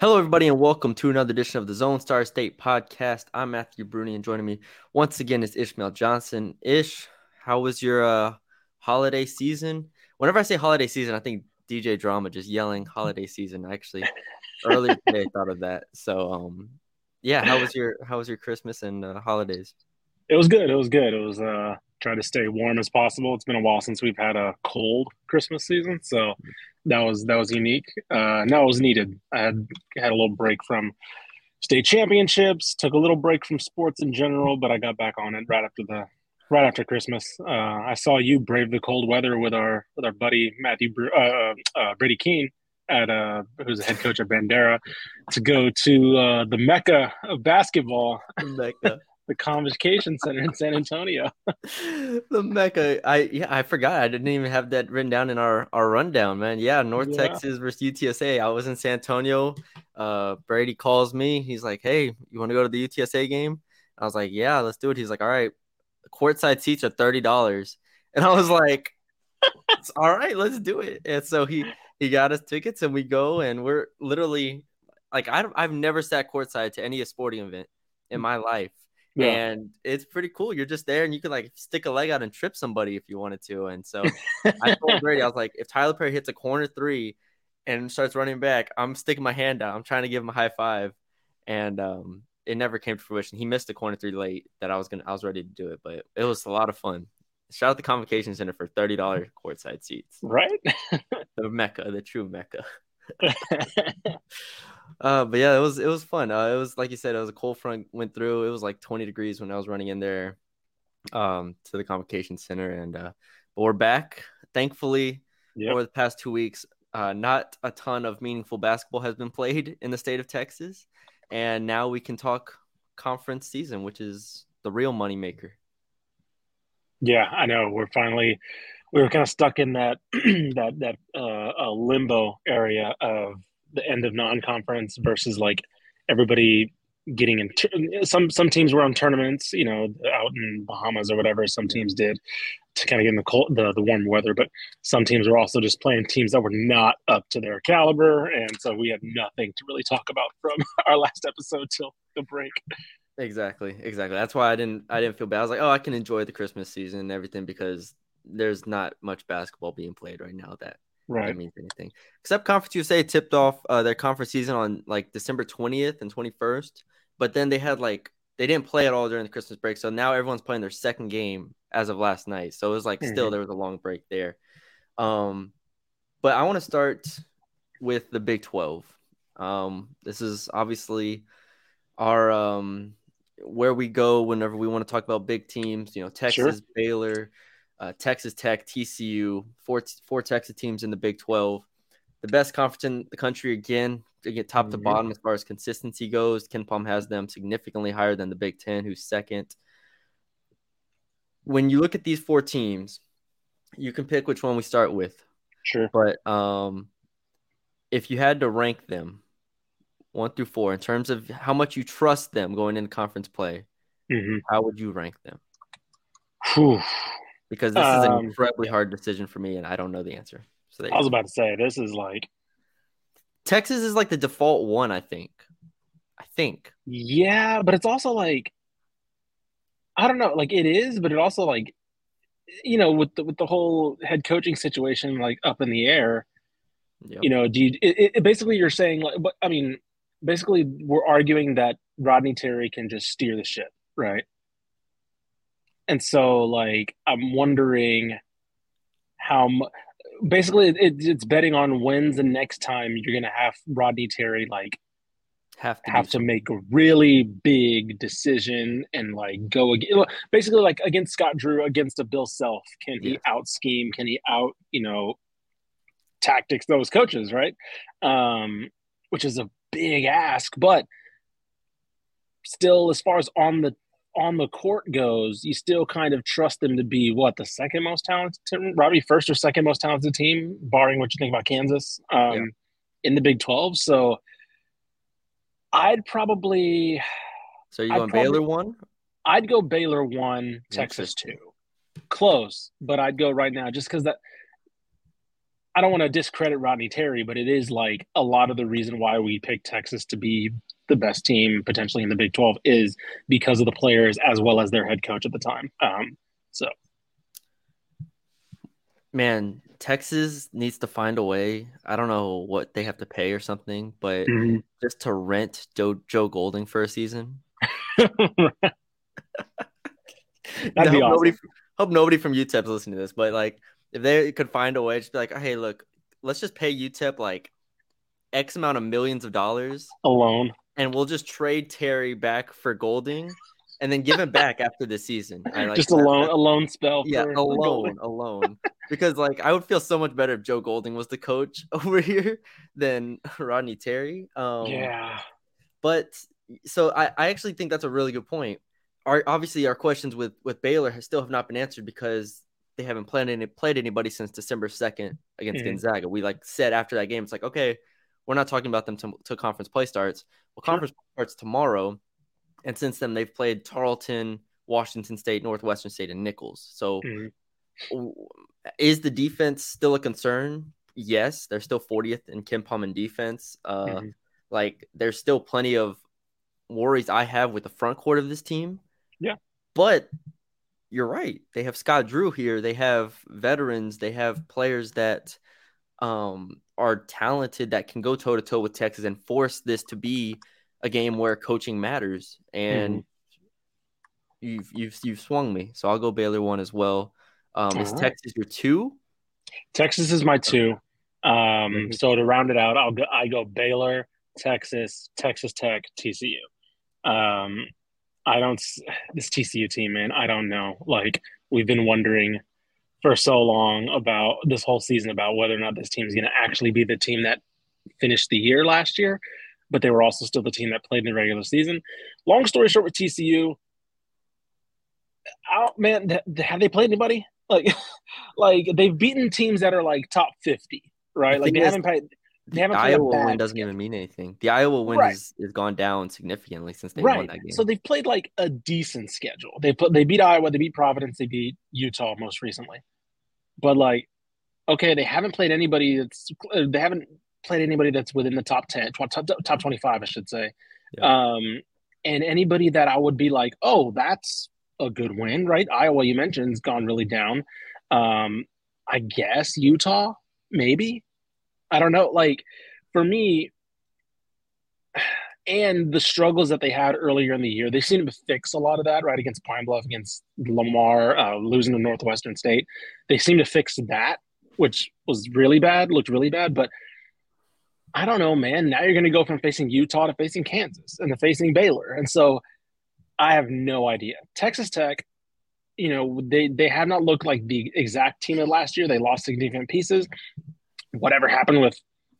Hello, everybody, and welcome to another edition of the Zone Star State podcast. I'm Matthew Brune, and joining me once again is Ishmael Johnson. Ish, how was your uh, holiday season? Whenever I say holiday season, I think DJ Drama just yelling holiday season. Actually, earlier today I thought of that. So, um, yeah, how was your how was your Christmas and uh, holidays? It was good. It was good. It was uh, try to stay warm as possible. It's been a while since we've had a cold Christmas season, so that was that was unique. Uh, no, it was needed. I had had a little break from state championships, took a little break from sports in general, but I got back on it right after the right after Christmas. Uh, I saw you brave the cold weather with our with our buddy Matthew uh, uh, Brady Keene at uh, who's the head coach at Bandera to go to uh, the mecca of basketball. Mecca the Convocation Center in San Antonio. the Mecca. I yeah, I forgot. I didn't even have that written down in our our rundown, man. Yeah, North yeah. Texas versus UTSA. I was in San Antonio. Uh, Brady calls me. He's like, "Hey, you want to go to the UTSA game?" I was like, "Yeah, let's do it." He's like, "All right, courtside seats are thirty dollars," and I was like, "All right, let's do it." And so he he got us tickets, and we go, and we're literally like, I I've never sat courtside to any sporting event in my life yeah. And it's pretty cool. You're just there and you can like stick a leg out and trip somebody if you wanted to. And so I told Brady, I was like, if Tylor Perry hits a corner three and starts running back, I'm sticking my hand out. I'm trying to give him a high five. And um, it never came to fruition. He missed a corner three late that I was gonna I was ready to do it, but it was a lot of fun. Shout out the Convocation Center for thirty dollars courtside seats. Right, the mecca, the true mecca. Uh, but yeah, it was it was fun. Uh, it was like you said, it was a cold front went through. It was like 20 degrees when I was running in there, um, to the convocation center, and uh, but we're back. Thankfully, yep. over the past two weeks, uh, not a ton of meaningful basketball has been played in the state of Texas, and now we can talk conference season, which is the real moneymaker. Yeah, I know. We're finally we were kind of stuck in that that that uh, limbo area of the end of non-conference versus like everybody getting in some some teams were on tournaments you know out in bahamas or whatever some teams did to kind of get in the cold the, the warm weather but some teams were also just playing teams that were not up to their caliber and so we had nothing to really talk about from our last episode till the break. Exactly exactly. That's why i didn't i didn't feel bad. I was like oh i can enjoy the christmas season and everything because there's not much basketball being played right now that right. that means anything. Except Conference USA tipped off uh, their conference season on like December 20th and 21st, but then they had like they didn't play at all during the Christmas break, so now everyone's playing their second game as of last night. So it was like mm-hmm. still there was a long break there. Um, but I want to start with the Big 12. Um, this is obviously our um where we go whenever we want to talk about big teams. You know, Texas, sure. Baylor uh, Texas Tech, TCU, four four Texas teams in the Big 12. The best conference in the country again, to get top mm-hmm. to bottom as far as consistency goes. KenPom has them significantly higher than the Big Ten, who's second. When you look at these four teams, you can pick which one we start with. Sure. But um, if you had to rank them one through four in terms of how much you trust them going into conference play, mm-hmm. how would you rank them? Whew because this is an um, incredibly hard decision for me, and I don't know the answer. So I was about to say this is like Texas is like the default one. I think. I think. Yeah, but it's also like I don't know. Like it is, but it also like you know with the with the whole head coaching situation like up in the air. Yep. You know, do you, it, it basically you're saying like, but I mean, basically we're arguing that Rodney Terry can just steer the ship, right? And so like i'm wondering how basically it, it's betting on when's the next time you're gonna have rodney terry like have to have to make a really big decision and like go again basically like against scott drew against a bill self can he yeah. out scheme can he out you know tactics those coaches right um which is a big ask but still as far as on the on the court goes, you still kind of trust them to be what the second most talented Robbie first or second most talented team, barring what you think about Kansas um, yeah. in the Big Twelve. So I'd probably. So you going Baylor one? I'd go Baylor one, Texas two. Close, but I'd go right now just because that I don't want to discredit Rodney Terry, but it is like a lot of the reason why we picked Texas to be the best team potentially in the Big 12 is because of the players as well as their head coach at the time. Um, so, man, Texas needs to find a way. I don't know what they have to pay or something, but mm-hmm. just to rent Joe Joe Golding for a season. That'd be awesome. Nobody, hope nobody from UTEP's listening to this, but like if they could find a way, just be like, hey, look, let's just pay UTEP like X amount of millions of dollars alone, and we'll just trade Terry back for Golding, and then give him back after the season. I like just a loan, a loan spell. Yeah, for, alone, alone. because like I would feel so much better if Joe Golding was the coach over here than Rodney Terry. Um, yeah, but so I, I actually think that's a really good point. Our obviously our questions with with Baylor has still have not been answered because they haven't played any played anybody since December second against mm-hmm. Gonzaga. We like said after that game, it's like okay, we're not talking about them to, conference play starts. Well, sure. conference starts tomorrow, and since then they've played Tarleton, Washington State, Northwestern State, and Nicholls. So, mm-hmm. is the defense still a concern? Yes, they're still 40th in KenPom in defense. Uh, mm-hmm. Like, there's still plenty of worries I have with the front court of this team. Yeah, but you're right. They have Scott Drew here. They have veterans. They have players that um, are talented that can go toe to toe with Texas and force this to be a game where coaching matters. And mm-hmm. you've you've you've swung me, so I'll go Baylor one as well. Um, is right. Texas your two? Texas is my two. Um, mm-hmm. So to round it out, I'll go. I go Baylor, Texas, Texas Tech, TCU. Um, I don't this TCU team, man. I don't know. Like we've been wondering for so long about this whole season about whether or not this team is going to actually be the team that finished the year last year, but they were also still the team that played in the regular season. Long story short, with TCU, oh, man, have they played anybody? Like, like they've beaten teams that are like top fifty, right? Like they haven't played. The Iowa win doesn't even mean anything. The Iowa win right. has, has gone down significantly since they right. won that game. So they've played like a decent schedule. They put they beat Iowa, they beat Providence, they beat Utah most recently. But like, okay, they haven't played anybody that's they haven't played anybody that's within the top ten, top, top twenty five, I should say. Yeah. Um, and anybody that I would be like, oh, that's a good win, right? Iowa, you mentioned, has gone really down. Um, I guess Utah, maybe. I don't know. Like for me, and the struggles that they had earlier in the year, they seem to fix a lot of that, right? Against Pine Bluff, against Lamar, uh, losing to Northwestern State. They seem to fix that, which was really bad, looked really bad. But I don't know, man. Now you're going to go from facing Utah to facing Kansas and to facing Baylor. And so I have no idea. Texas Tech, you know, they, they have not looked like the exact team of last year. They lost significant pieces whatever happened with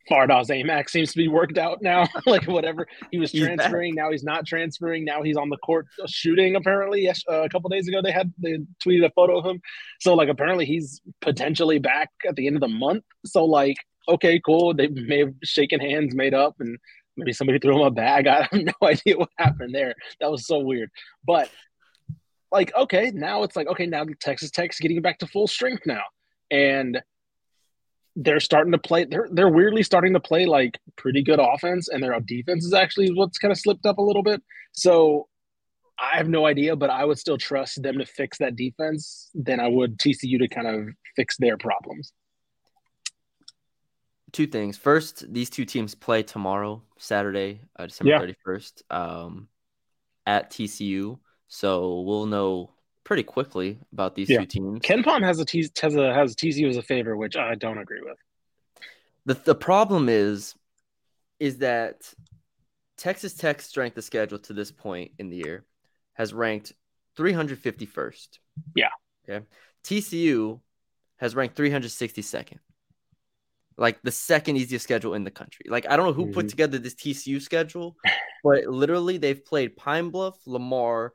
Fardaws Aimaq seems to be worked out now. like whatever he was transferring, now he's not transferring. Now he's on the court shooting. Apparently, yes, uh, a couple days ago they had they tweeted a photo of him. So like apparently he's potentially back at the end of the month. So like okay, cool. They may have shaken hands, made up, and maybe somebody threw him a bag. I have no idea what happened there. That was so weird. But like okay, now it's like okay, now Texas Tech's getting back to full strength now, and they're starting to play they're they're weirdly starting to play like pretty good offense and their defense is actually what's kind of slipped up a little bit. So I have no idea, but I would still trust them to fix that defense than I would TCU to kind of fix their problems. Two things. First, these two teams play tomorrow, Saturday, uh, December thirty yeah. first, um, at TCU. So we'll know pretty quickly about these yeah. two teams. KenPom has a T- has a has TCU as a favor, which I don't agree with. The the problem is is that Texas Tech's strength of schedule to this point in the year has ranked 351st. Yeah. Okay. TCU has ranked 362nd. Like the second easiest schedule in the country. Like I don't know who mm-hmm. put together this TCU schedule, but literally they've played Pine Bluff, Lamar,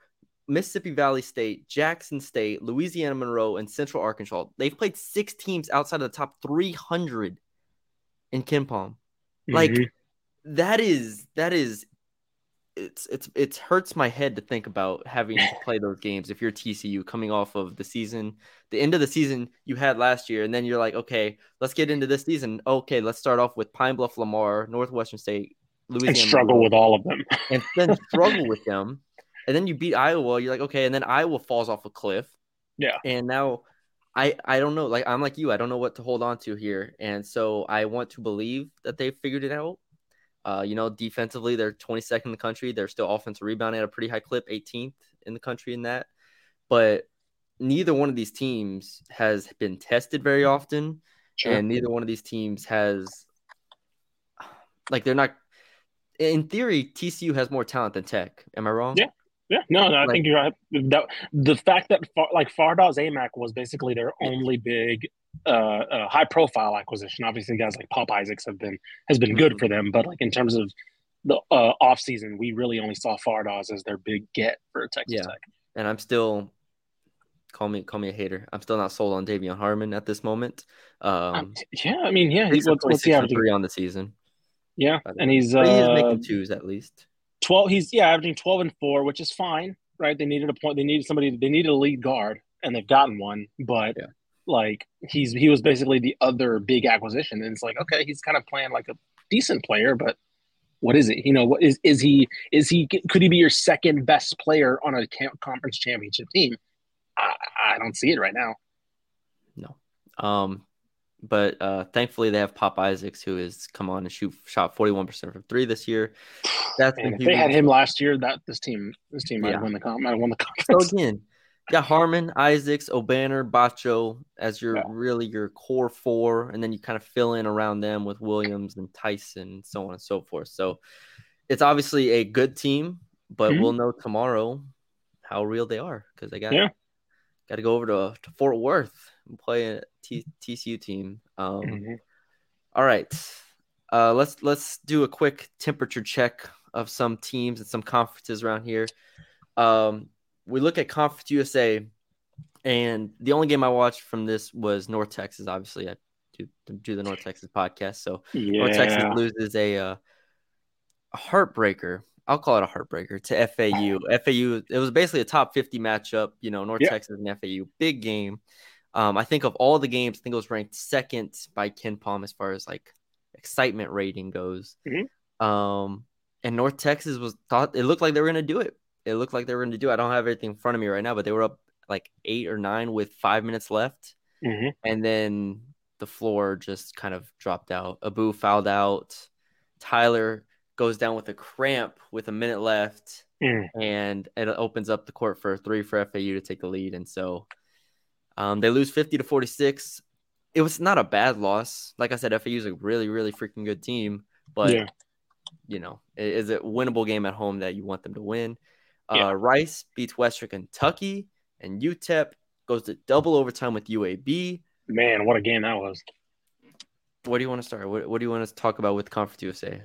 Mississippi Valley State, Jackson State, Louisiana Monroe, and Central Arkansas. They've played six teams outside of the top 300 in KenPom. Like mm-hmm. that is that is it's it's it hurts my head to think about having to play those games if you're TCU coming off of the season, the end of the season you had last year, and then you're like, okay, let's get into this season. Okay, let's start off with Pine Bluff, Lamar, Northwestern State, Louisiana, and struggle with all of them, and then struggle with them, and then you beat Iowa. You're like, okay, and then Iowa falls off a cliff. Yeah, and now. I, I don't know. Like I'm like you. I don't know what to hold on to here, and so I want to believe that they figured it out. Uh, you know, defensively, they're 22nd in the country. They're still offensive rebounding at a pretty high clip, 18th in the country in that. But neither one of these teams has been tested very often. Sure. And neither one of these teams has, like, they're not, in theory, TCU has more talent than Tech. Am I wrong? Yeah. Yeah, no, no, I like, think you're right. The, the fact that like Fardaws Aimaq was basically their only big uh, uh, high profile acquisition. Obviously, guys like Pop Isaacs have been has been good mm-hmm. for them, but like in terms of the uh, off season, we really only saw Fardaws as their big get for Texas yeah. Tech. And I'm still call me call me a hater. I'm still not sold on De'Vion Harmon at this moment. Um, yeah, I mean, yeah, he's what's, what's he three on the season. Yeah, and he's uh, he's making twos at least. Twelve. He's yeah, averaging twelve and four, which is fine, right? They needed a point. They needed somebody. They needed a lead guard, and they've gotten one. But yeah like he's he was basically the other big acquisition, and it's like okay, he's kind of playing like a decent player, but what is it? You know, what is is he is he could he be your second best player on a conference championship team? I, I don't see it right now. No. Um, but uh, thankfully they have Pop Isaacs who has come on and shoot shot forty one percent from three this year. That's Man, if they had him last year, that this team this team might yeah. have won the comp might have won the conference. So again, got Harmon, Isaacs, Obanor, Batcho as your yeah. really your core four, and then you kind of fill in around them with Williams and Tyson, and so on and so forth. So it's obviously a good team, but mm-hmm. we'll know tomorrow how real they are because they got yeah. got to go over to, to Fort Worth and play a T- TCU team. Um, mm-hmm. all right, uh, let's let's do a quick temperature check of some teams and some conferences around here. Um, we look at Conference USA, and the only game I watched from this was North Texas. Obviously, I do, do the North Texas podcast, so yeah. North Texas loses a, uh, a heartbreaker. I'll call it a heartbreaker to FAU. FAU, it was basically a top 50 matchup, you know, North Texas and FAU, big game. Um, I think of all the games, I think it was ranked second by KenPom as far as like excitement rating goes. Mm-hmm. Um, and North Texas was thought it looked like they were going to do it it looked like they were going to do. It. I don't have everything in front of me right now, but they were up like eight or nine with five minutes left, mm-hmm. and then the floor just kind of dropped out. Abou fouled out. Tylor goes down with a cramp with a minute left, mm. and it opens up the court for a three for FAU to take the lead, and so um, they lose fifty to forty six. It was not a bad loss. Like I said, FAU is a really, really freaking good team, but yeah. You know, is it winnable game at home that you want them to win? Yeah. Uh, Rice beats Western Kentucky, and UTEP goes to double overtime with UAB. Man, what a game that was! What do you want to start? What, what do you want to talk about with Conference USA?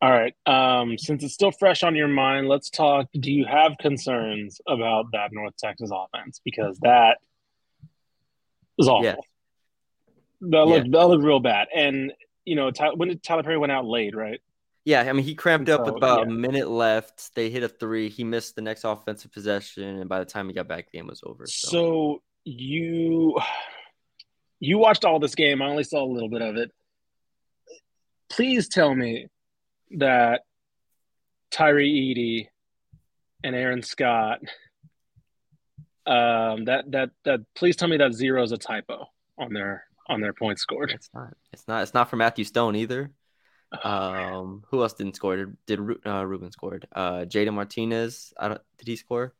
All right. Um, since it's still fresh on your mind, let's talk. Do you have concerns about that North Texas offense? Because that was awful. Yeah. That looked yeah. that looked real bad. And you know, when did Tylor Perry went out late, right? Yeah, I mean, he cramped up with about yeah. a minute left. They hit a three. He missed the next offensive possession, and by the time he got back, the game was over. So. so you you watched all this game. I only saw a little bit of it. Please tell me that Tyree Eady and Aaron Scott. Um, that that that. Please tell me that zero is a typo on their on their points scored. It's not. It's not. It's not for Matthew Stone either. Um, who else didn't score? Did, did uh, Rubin scored? Uh, Jaden Martinez. I don't. Did he score?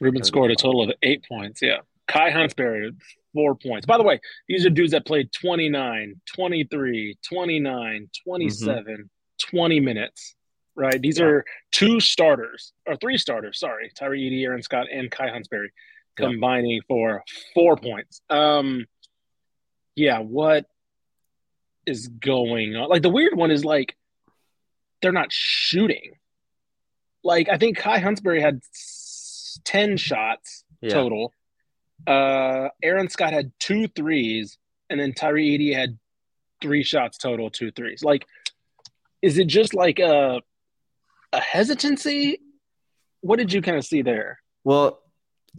Rubin scored a total of eight points. Yeah. Kai Huntsberry, four points. By the way, these are dudes that played 29, 23, 29, 27, mm-hmm. 20 minutes, right? These yeah. are two starters, or three starters, sorry. Tyree Eady, Aaron Scott, and Kai Huntsberry combining yeah. for four points. Um, yeah, what is going on? Like the weird one is like they're not shooting. Like I think Kai Huntsberry had ten shots yeah. total. Uh, Aaron Scott had two threes, and then Tyree Eady had three shots total, two threes. Like, is it just like a a hesitancy. What did you kind of see there? Well,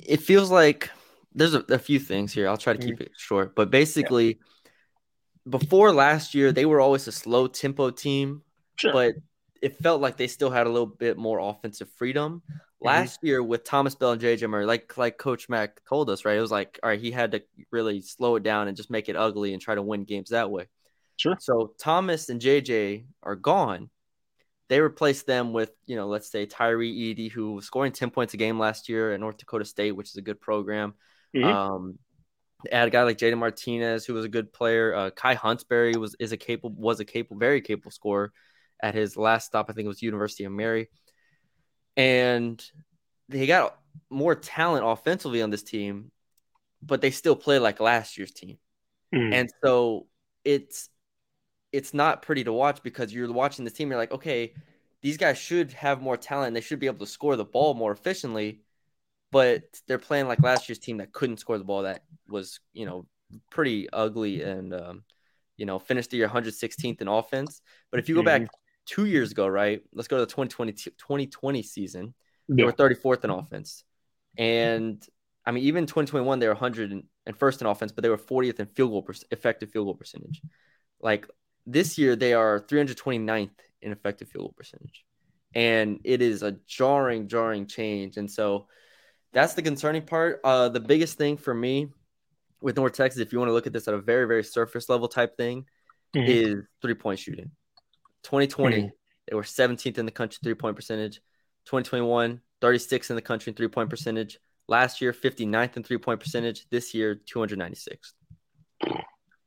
it feels like there's a, a few things here. I'll try to keep mm-hmm. it short, but basically, yeah. Before last year, they were always a slow tempo team, sure. but it felt like they still had a little bit more offensive freedom. Mm-hmm. Last year with Thomas Bell and JJ Murray, like like Coach Mack told us, right? It was like, all right, he had to really slow it down and just make it ugly and try to win games that way. Sure. So Thomas and JJ are gone. They replaced them with, you know, let's say Tyree Eady, who was scoring 10 points a game last year at North Dakota State, which is a good program. Mm-hmm. Um, add a guy like Jaden Martinez, who was a good player. Uh, Kai Huntsberry was is a capable was a capable, very capable scorer at his last stop. I think it was University of Mary and they got more talent offensively on this team, but they still play like last year's team. Mm. And so it's it's not pretty to watch because you're watching this team, you're like, okay, these guys should have more talent, they should be able to score the ball more efficiently, but they're playing like last year's team that couldn't score the ball that was, you know, pretty ugly and um, you know, finished the year 116th in offense. But if you go mm. back two years ago, right? Let's go to the 2020, 2020 season. They were 34th in offense. And I mean, even 2021, they were 101st in offense, but they were 40th in field goal per- effective field goal percentage. Like this year, they are 329th in effective field goal percentage. And it is a jarring, jarring change. And so that's the concerning part. Uh, the biggest thing for me with North Texas, if you want to look at this at a very, very surface level type thing, mm-hmm. is three point shooting. 2020, mm-hmm. they were 17th in the country three point percentage. 2021, 36th in the country in three point percentage. Last year, 59th in three point percentage. This year, 296th.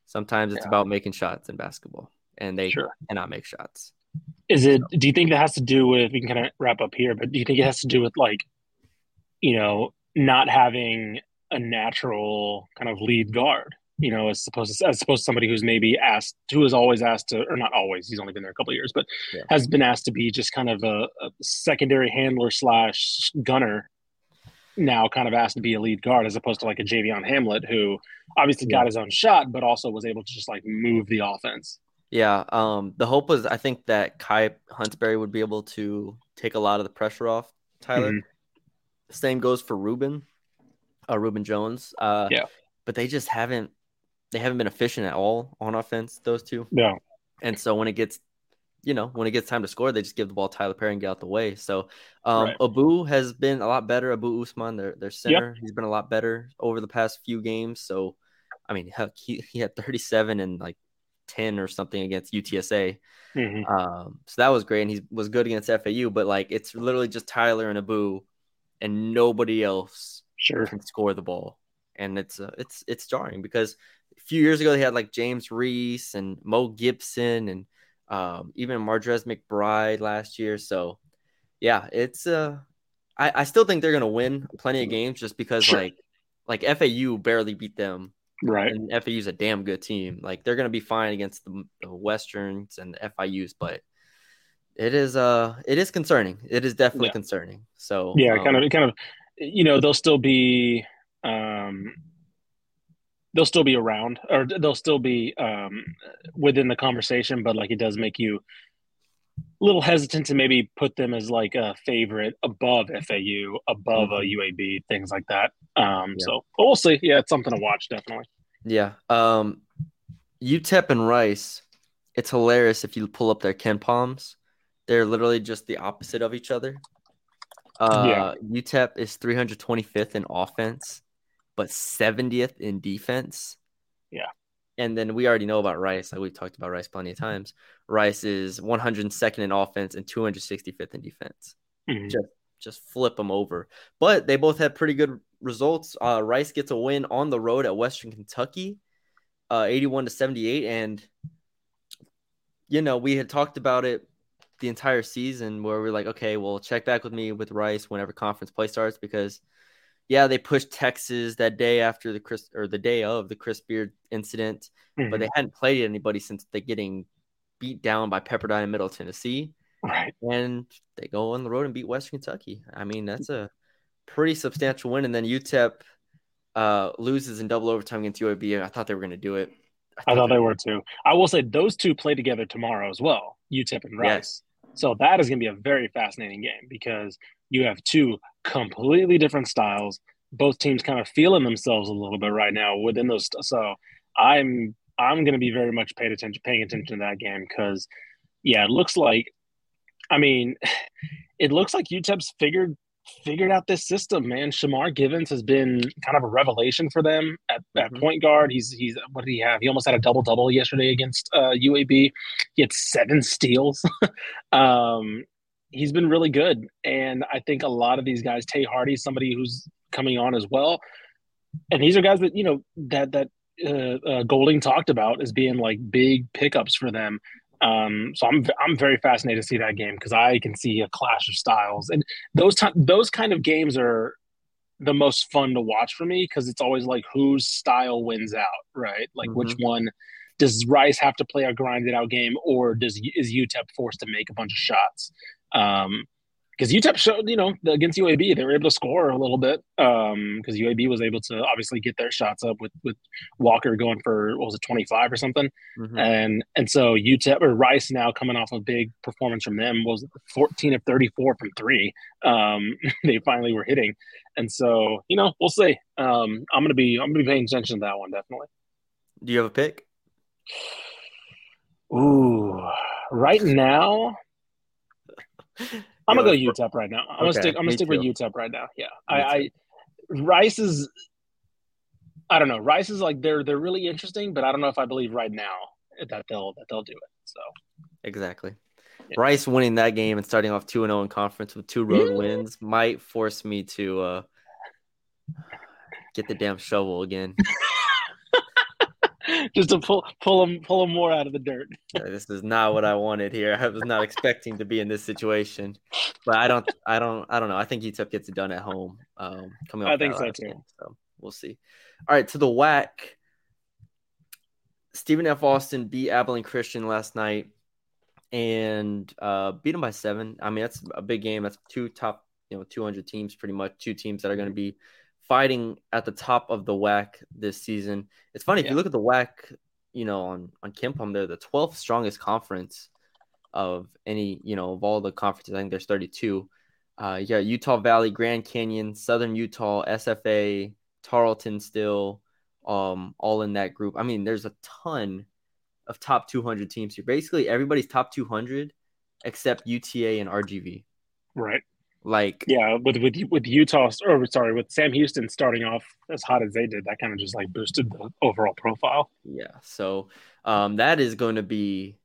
Sometimes it's yeah. about making shots in basketball, and they sure. cannot make shots. Is it? Do you think that has to do with? We can kind of wrap up here, but do you think it has to do with like, you know, not having a natural kind of lead guard? you know, as opposed to, as opposed to somebody who's maybe asked, who is always asked to, or not always, he's only been there a couple years, but yeah. has been asked to be just kind of a, a, secondary handler slash gunner. Now, kind of asked to be a lead guard as opposed to like a Javion Hamlet, who obviously yeah. got his own shot, but also was able to just like move the offense. Yeah. Um, the hope was, I think that Kai Huntsberry would be able to take a lot of the pressure off Tylor. Mm-hmm. Same goes for Rubin, uh, Rubin Jones. Uh, yeah. But they just haven't they haven't been efficient at all on offense. Those two. Yeah. And so when it gets, you know, when it gets time to score, they just give the ball to Tylor Perry and get out the way. So um, right. Abou has been a lot better. Abou Ousmane, their their center, yep. he's been a lot better over the past few games. So, I mean, heck, he he had 37 and like 10 or something against UTSA. Mm-hmm. Um, so that was great, and he was good against FAU. But like, it's literally just Tylor and Abou, and nobody else sure can score the ball, and it's uh, it's it's jarring because a few years ago they had like James Reese and Mo Gibson and um, even Mardrez McBride last year. So yeah, it's uh I, I still think they're gonna win plenty of games just because sure. like like FAU barely beat them. Right. And FAU's a damn good team. Like they're gonna be fine against the, the Westerns and the FIUs, but it is uh it is concerning. It is definitely yeah. concerning. So yeah, um, kind of kind of you know, they'll still be um they'll still be around or they'll still be um, within the conversation, but like it does make you a little hesitant to maybe put them as like a favorite above FAU, above mm-hmm. a UAB, things like that. Um, yeah. So we'll see. Yeah, it's something to watch, definitely. Yeah. Um, UTEP and Rice, it's hilarious if you pull up their KenPoms. They're literally just the opposite of each other. Uh, yeah. UTEP is 325th in offense but 70th in defense. Yeah. And then we already know about Rice. Like we've talked about Rice plenty of times. Rice is 102nd in offense and 265th in defense. Mm-hmm. Just just flip them over. But they both had pretty good results. Uh, Rice gets a win on the road at Western Kentucky, uh, 81 to 78. And, you know, we had talked about it the entire season where we're like, okay, well, check back with me with Rice whenever conference play starts because – yeah, they pushed Texas that day after the Chris or the day of the Chris Beard incident, mm-hmm. but they hadn't played anybody since they getting beat down by Pepperdine in Middle Tennessee. Right. And they go on the road and beat Western Kentucky. I mean, that's a pretty substantial win. And then UTEP uh, loses in double overtime against UAB. I thought they were going to do it. I thought, I thought they were too. I will say those two play together tomorrow as well. UTEP and Rice. So that is going to be a very fascinating game because you have two completely different styles. Both teams kind of feeling themselves a little bit right now within those. So I'm I'm going to be very much paid attention, paying attention to that game because, yeah, it looks like, I mean, it looks like UTEP's figured figured out this system, man. Shamar Givance has been kind of a revelation for them at, at mm-hmm. point guard. He's he's what did he have? He almost had a double double yesterday against uh, UAB. He had seven steals. um, he's been really good, and I think a lot of these guys, Tae Hardy, somebody who's coming on as well, and these are guys that you know that that uh, uh, Golding talked about as being like big pickups for them. Um, so I'm I'm very fascinated to see that game because I can see a clash of styles, and those t- those kind of games are the most fun to watch for me because it's always like whose style wins out, right? Like mm-hmm. which one does Rice have to play a grinded out game, or does is UTEP forced to make a bunch of shots? Um, because UTEP showed, you know, against UAB, they were able to score a little bit Um, because um, UAB was able to obviously get their shots up with with Walker going for what was it, twenty five or something, mm-hmm. and and so UTEP or Rice now coming off a big performance from them was fourteen of thirty four from three. Um, they finally were hitting, and so you know we'll see. Um, I'm gonna be I'm gonna be paying attention to that one definitely. Do you have a pick? Ooh, right now. I'm gonna go UTEP right now. I'm okay, gonna stick. I'm gonna stick too. with UTEP right now. Yeah, I, I, Rice is. I don't know. Rice is like they're they're really interesting, but I don't know if I believe right now that they'll that they'll do it. So exactly. Yeah. Rice winning that game and starting off two and zero oh in conference with two road wins might force me to uh, get the damn shovel again. just to pull pull them pull them more out of the dirt. this is not what I wanted here. I was not expecting to be in this situation, but I don't I don't I don't know. I think UTEP gets it done at home. Um, coming up, I think so too. Game, so we'll see. All right, to the WAC. Stephen F. Austin beat Abilene Christian last night and uh, beat them by seven. I mean, that's a big game. That's two top, you know, 200 teams, pretty much two teams that are going to be fighting at the top of the WAC this season. It's funny yeah. if you look at the WAC, you know, on on KenPom, they're the 12th strongest conference of any, you know, of all the conferences. I think there's 32. Uh, you got Utah Valley, Grand Canyon, Southern Utah, SFA, Tarleton, still, um, all in that group. I mean, there's a ton of top 200 teams here. Basically, everybody's top 200 except UTA and RGV. Right. Like yeah, with with with Utah or sorry, with Sam Houston starting off as hot as they did, that kind of just like boosted the overall profile. Yeah, so um, that is going to be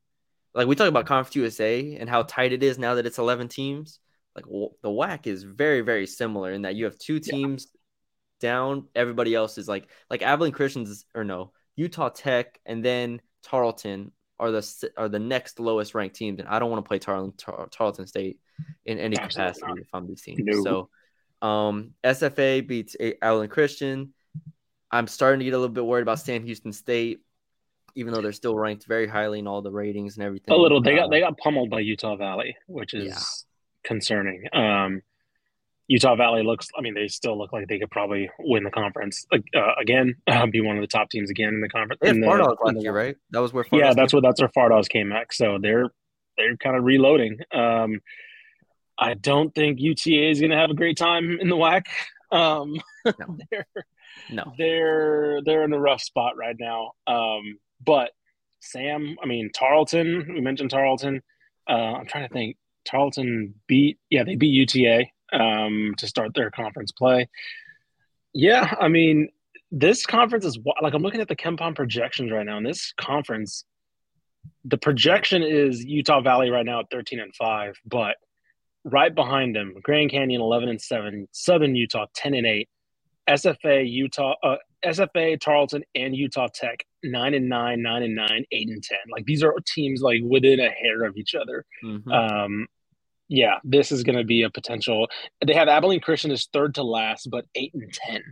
like we talk about Conference USA and how tight it is now that it's eleven teams. Like the WAC is very very similar in that you have two teams yeah. down, everybody else is like like Abilene Christians or no Utah Tech and then Tarleton are the are the next lowest ranked teams, and I don't want to play Tarleton, Tarleton State in any Absolutely capacity not. if I'm these teams. No. So, um, SFA beats Abilene Christian. I'm starting to get a little bit worried about Sam Houston State, even though they're still ranked very highly in all the ratings and everything. A little. They got they got pummeled by Utah Valley, which is yeah. concerning. Um, Utah Valley looks. I mean, they still look like they could probably win the conference uh, again, uh, be one of the top teams again in the conference. They had Fardaws last year, right? That was where. Fardaws yeah, that's where that's where Fardaws came back. So they're they're kind of reloading. Um, I don't think UTA is going to have a great time in the WAC. Um, no. they're no, they're they're in a rough spot right now. Um, but Sam, I mean Tarleton. We mentioned Tarleton. Uh, I'm trying to think. Tarleton beat yeah they beat UTA um, to start their conference play. Yeah, I mean this conference is like I'm looking at the KenPom projections right now, and this conference, the projection is Utah Valley right now at 13 and five, but right behind them, Grand Canyon 11 and 7, Southern Utah 10 and 8, SFA Utah uh, SFA Tarleton and Utah Tech 9 and 9, 9 and 9, 8 and 10. Like these are teams like within a hair of each other. Mm-hmm. Um yeah, this is going to be a potential. They have Abilene Christian is third to last, but 8 and 10.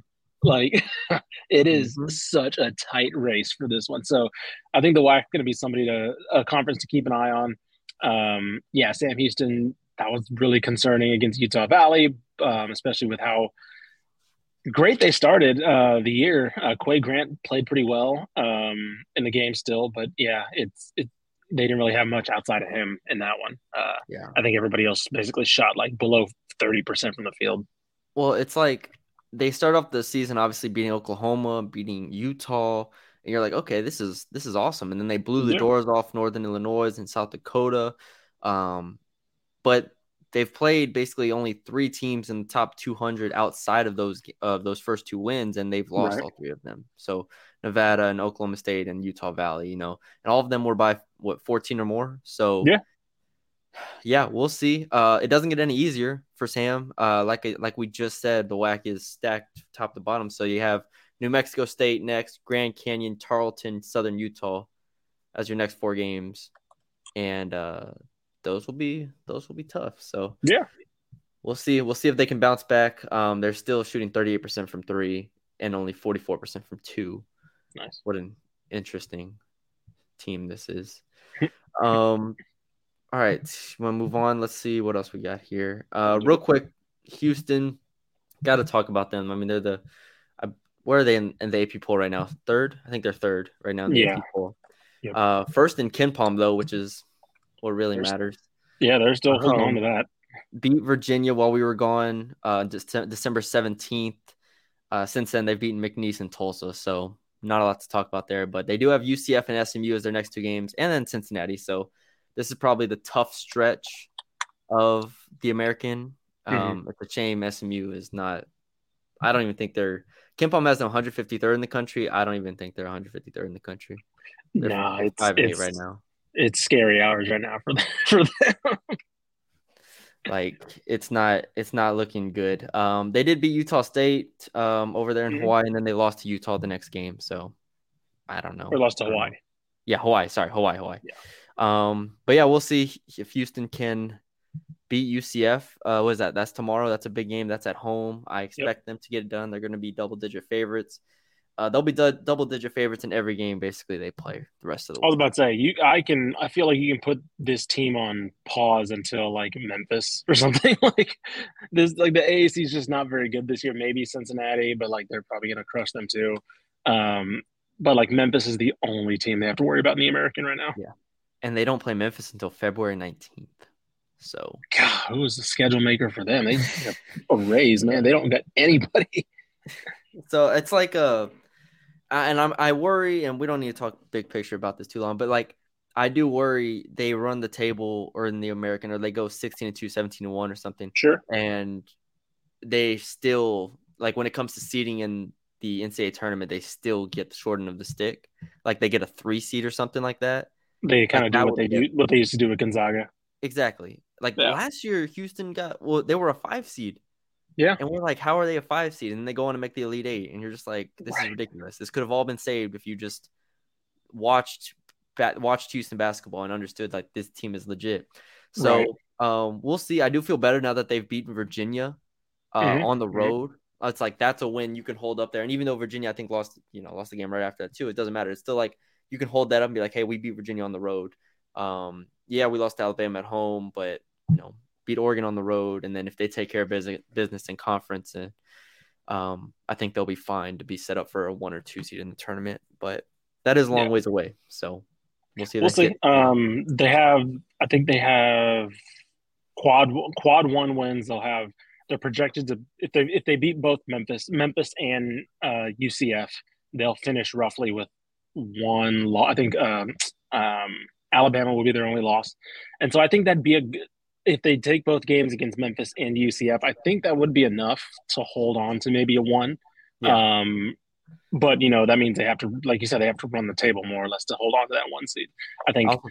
Like it is mm-hmm. such a tight race for this one. So I think the WAC is going to be somebody to a conference to keep an eye on. Um, yeah, Sam Houston that was really concerning against Utah Valley, um, especially with how great they started uh, the year. Uh, Qua Grant played pretty well um, in the game still, but yeah, it's it they didn't really have much outside of him in that one. Uh, Yeah. I think everybody else basically shot like below thirty percent from the field. Well, it's like they start off the season obviously beating Oklahoma, beating Utah, and you're like, okay, this is this is awesome. And then they blew the Yeah. doors off Northern Illinois and South Dakota. Um, but they've played basically only three teams in the top 200 outside of those of those first two wins, and they've lost Right. all three of them. So Nevada and Oklahoma State and Utah Valley, you know, and all of them were by what 14 or more. So Yeah. yeah, we'll see. Uh, it doesn't get any easier for Sam. Uh, like like we just said, the WAC is stacked top to bottom. So you have New Mexico State next, Grand Canyon, Tarleton, Southern Utah as your next four games, and uh, those will be those will be tough. So Yeah. we'll see. We'll see if they can bounce back. Um, they're still shooting thirty eight percent from three and only forty four percent from two. Nice. What an interesting team this is. um, all right, want to move on? Let's see what else we got here. Uh, real quick, Houston, got to talk about them. I mean, they're the uh, where are they in, in the AP poll right now? Third, I think they're third right now in the Yeah. AP poll. Yep. Uh, first in KenPom though, which is what really There's- matters. Yeah, they're still holding Um, on to that. Beat Virginia while we were gone, uh, Dece- December seventeenth. Uh, since then, they've beaten McNeese and Tulsa, so not a lot to talk about there. But they do have UCF and SMU as their next two games, and then Cincinnati. So this is probably the tough stretch of the American. Mhm. Um, It's a shame SMU is not. I don't even think they're. KenPom has them 153rd in the country. I don't even think they're 153rd in the country. They're Nah, it's five and eight it's, right now. It's scary hours right now for them, for them. Like it's not it's not looking good. Um, they did beat Utah State um over there in Mhm. Hawaii, and then they lost to Utah the next game. So I don't know. or lost to. Hawaii. Yeah, Hawaii. Sorry, Hawaii, Hawaii. Um, but yeah, we'll see if Houston can beat UCF. Uh, what is that? That's tomorrow. That's a big game. That's at home. I expect them to get it done. They're going to be double digit favorites. Uh, they'll be du- double digit favorites in every game. Basically, they play the rest of the I was about to say you. I can. I feel like you can put this team on pause until like Memphis or something. like this, like the AAC is just not very good this year. Maybe Cincinnati, but like they're probably gonna crush them too. Um, but like Memphis is the only team they have to worry about in the American right now. Yeah, And they don't play Memphis until February nineteenth. So God, who was the schedule maker for them? They a raise, man. They don't got anybody. So it's like a, I- and I'm I worry, and we don't need to talk big picture about this too long, but like I do worry they run the table or in the American or they go 16 and 2, 17 and 1 or something, Sure. and they still like when it comes to seeding in the NCAA tournament, they still get the short end of the stick. Like they get a three seed or something like that. They kind of do what they do, what they used to do with Gonzaga. Exactly. Like Yeah. last year, Houston got well, they were a five seed. Yeah. And we're like, how are they a five seed? And they go on to make the Elite Eight. And you're just like, this is ridiculous. This could have all been saved if you just watched watched Houston basketball and understood like this team is legit. So Right. um, we'll see. I do feel better now that they've beaten Virginia uh, Mhm. on the Mhm. road. It's like that's a win you can hold up there. And even though Virginia, I think lost, you know, lost the game right after that too. It doesn't matter. It's still like you can hold that up and be like, hey, we beat Virginia on the road. Um, yeah, we lost to Alabama at home, but you know, beat Oregon on the road, and then if they take care of business business in conference, and um, I think they'll be fine to be set up for a one or two seed in the tournament. But that is a long Yeah. ways away, so we'll see. We'll they see. Um, they have, I think they have quad quad one wins. They'll have they're projected to if they if they beat both Memphis, Memphis and uh, UCF, they'll finish roughly with one loss. I think um, um, Alabama will be their only loss, and so I think that'd be a. If they take both games against Memphis and UCF, I think that would be enough to hold on to maybe a one. Yeah. Um, but you know that means they have to, like you said, they have to run the table more or less to hold on to that one seed. I think Also-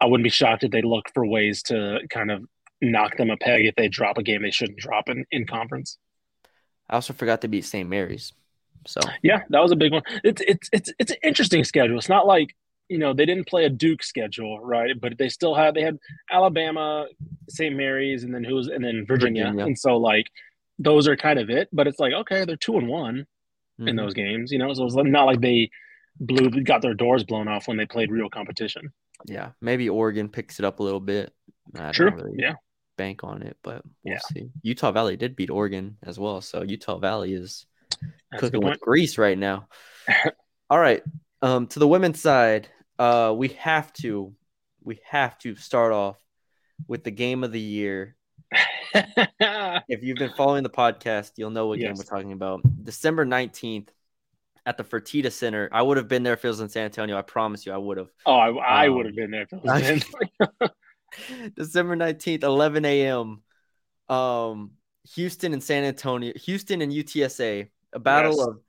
I wouldn't be shocked if they look for ways to kind of knock them a peg if they drop a game they shouldn't drop in, in conference. I also forgot to beat St. Mary's, so Yeah, that was a big one. It's it's it's it's an interesting schedule. It's not like you know they didn't play a Duke schedule, right? But they still had they had Alabama, St. Mary's, and then who's and then Virginia. Virginia. and so like those are kind of it. But it's like okay, they're two and one in mhm. those games, you know. So it's not like they blew got their doors blown off when they played real competition. yeah, maybe Oregon picks it up a little bit. I True. really Yeah. bank on it, but we'll Yeah. see. Utah Valley did beat Oregon as well, so Utah Valley is That's cooking with grease right now. All right. Um, to the women's side, uh, we have to we have to start off with the game of the year. if you've been following the podcast, you'll know what yes. game we're talking about. December 19th at the Fertitta Center. I would have been there if it was in San Antonio. I promise you, I would have. Oh, I, I um, would have been there if it was December 19th, 11 a.m. Um, Houston and San Antonio, Houston and UTSA, a battle yes. of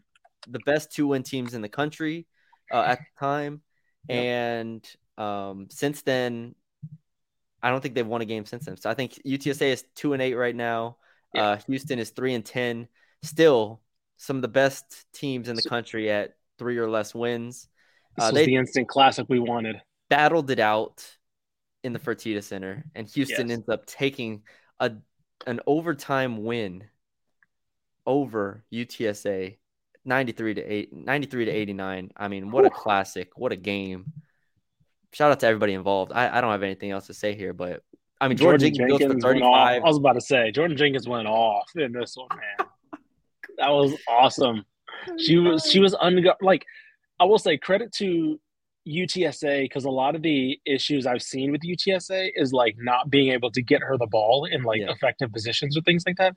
the best two win teams in the country uh, at the time. Yep. And um, since then, I don't think they've won a game since then. So I think UTSA is two and eight right now. Yep. Uh, Houston is three and ten. Still, some of the best teams in the country at three or less wins. This uh, was the instant classic we wanted. Battled it out in the Fertitta Center, and Houston yes. ends up taking a an overtime win over UTSA 93 to 8 93 to 89. I mean, what a classic. What a game. Shout out to everybody involved. I, I don't have anything else to say here, but I mean Jordyn, Jordyn Jenkins, Jenkins 35. I was about to say Jordyn Jenkins went off in this one, man. that was awesome. She was she was under like I will say credit to UTSA because a lot of the issues I've seen with UTSA is like not being able to get her the ball in like yeah. effective positions or things like that.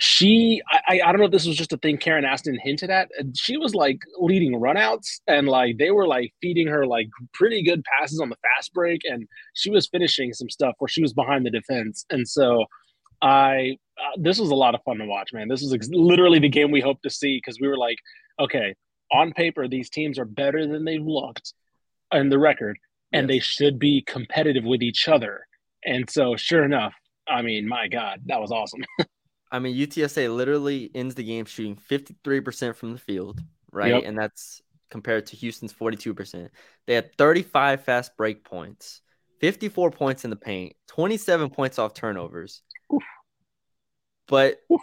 She, I, I don't know if this was just a thing Karen Aston hinted at. She was like leading runouts and like they were like feeding her like pretty good passes on the fast break, and she was finishing some stuff where she was behind the defense. And so, I uh, this was a lot of fun to watch, man. This was ex- literally the game we hoped to see because we were like, okay, on paper these teams are better than they've looked in the record, and yes. they should be competitive with each other. And so, sure enough, I mean, my God, that was awesome. I mean, UTSA literally ends the game shooting 53% from the field, right? Yep. And that's compared to Houston's 42%. They had 35 fast break points, 54 points in the paint, 27 points off turnovers. Oof. But Oof.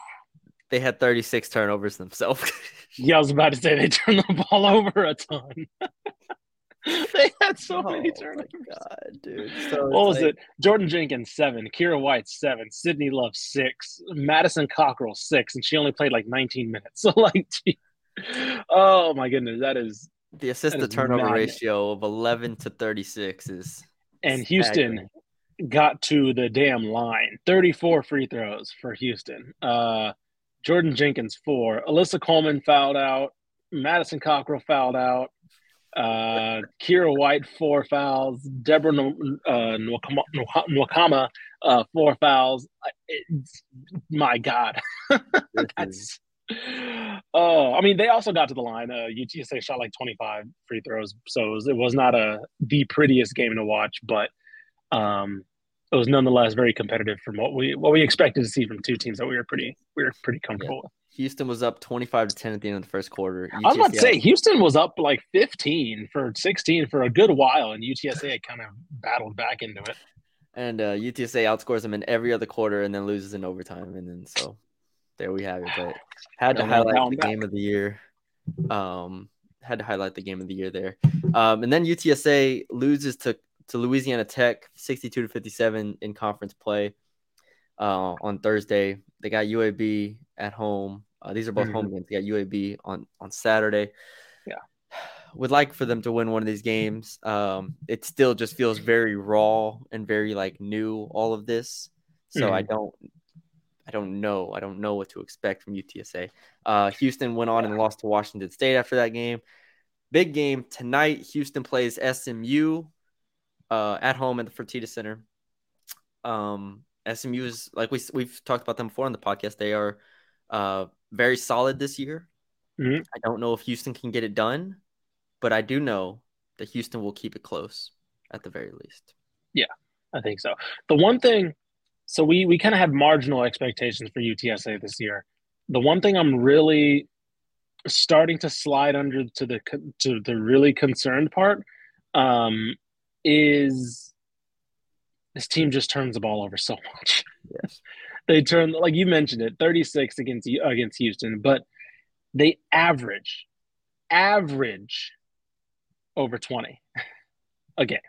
they had 36 turnovers themselves. yeah, I was about to say they turned the ball over a ton. they had so oh many turnovers. God, dude. So what was like... it? Jordyn Jenkins seven, Kyra White seven, Sydney Love six, Madison Cockrell six, and she only played like 19 minutes. So like, gee, oh my goodness, that is the assist to turnover ratio of 11 to 36 is. And Houston got to the damn line. 34 free throws for Houston. Uh, Jordyn Jenkins four, Alyssa Coleman fouled out, Madison Cockrell fouled out. Uh, Kyra White, four fouls. Deborah uh, Nwakama, uh, four fouls. It's, my God. That's. Oh, I mean, they also got to the line. Uh, UTSA shot like 25 free throws, so it was, it was not a the prettiest game to watch, but um, it was nonetheless very competitive from what we what we expected to see from two teams that we were pretty we were pretty comfortable yeah. with. Houston was up 25 to 10 at the end of the first quarter. UTSA I was about to say Houston was up like 15 for 16 for a good while, and UTSA kind of battled back into it. And uh, UTSA outscores them in every other quarter and then loses in overtime. And then so there we have it. But had to highlight the back. game of the year. Um, had to highlight the game of the year there. Um, and then UTSA loses to to Louisiana Tech 62 to 57 in conference play uh, on Thursday. They got UAB at home. Uh, these are both mm-hmm. home games. They got UAB on on Saturday. Yeah, would like for them to win one of these games. Um, it still just feels very raw and very like new. All of this, so mm-hmm. I don't. I don't know. I don't know what to expect from UTSA. Uh, Houston went on and lost to Washington State after that game. Big game tonight. Houston plays SMU uh, at home at the Fertitta Center. Um, SMU is like we we've talked about them before on the podcast. They are uh, very solid this year. Mm-hmm. I don't know if Houston can get it done, but I do know that Houston will keep it close at the very least. Yeah, I think so. The one thing, so we we kind of have marginal expectations for UTSA this year. The one thing I'm really starting to slide under to the to the really concerned part um, is this team just turns the ball over so much. Yes. They turn like you mentioned it, 36 against against Houston, but they average average over 20 a game.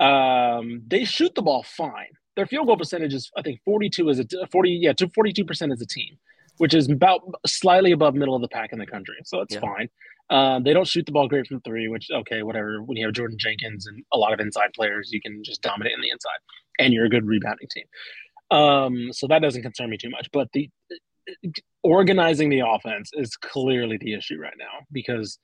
Um, they shoot the ball fine. Their field goal percentage is I think 42 is a 40 yeah, to 42% as a team, which is about slightly above middle of the pack in the country. So it's yeah. fine. Uh, they don't shoot the ball great from three, which okay, whatever. When you have Jordyn Jenkins and a lot of inside players, you can just dominate in the inside, and you're a good rebounding team. Um, so that doesn't concern me too much. But the organizing the offense is clearly the issue right now because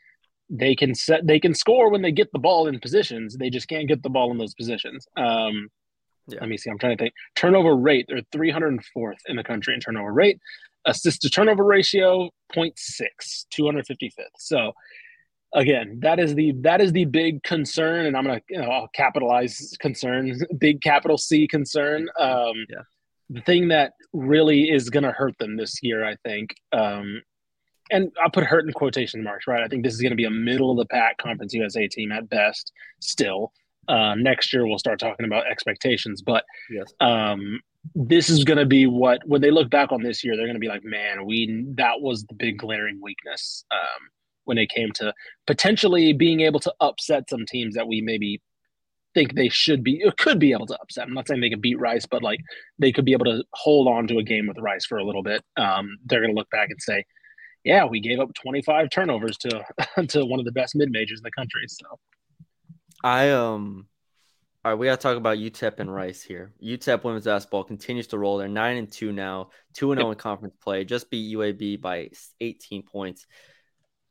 they can set they can score when they get the ball in positions. They just can't get the ball in those positions. Um, yeah. Let me see. I'm trying to think. Turnover rate. They're 304th in the country in turnover rate. Assist to turnover ratio 0.6, 255th. So again, that is the that is the big concern, and I'm gonna you know I'll capitalize concern, big capital C concern. Um, yeah. The thing that really is gonna hurt them this year, I think, um, and I'll put hurt in quotation marks, right? I think this is going to be a middle of the pack Conference USA team at best. Still, uh, next year we'll start talking about expectations, but yes. um, this is going to be what when they look back on this year, they're going to be like, man, we that was the big glaring weakness um, when it came to potentially being able to upset some teams that we maybe think they should be could be able to upset. I'm not saying they can beat Rice, but like they could be able to hold on to a game with Rice for a little bit. Um, they're going to look back and say yeah, we gave up 25 turnovers to to one of the best mid majors in the country. So, I um, all right, we got to talk about UTEP and Rice here. UTEP women's basketball continues to roll. They're nine and two now, two and zero oh in conference play. Just beat UAB by 18 points.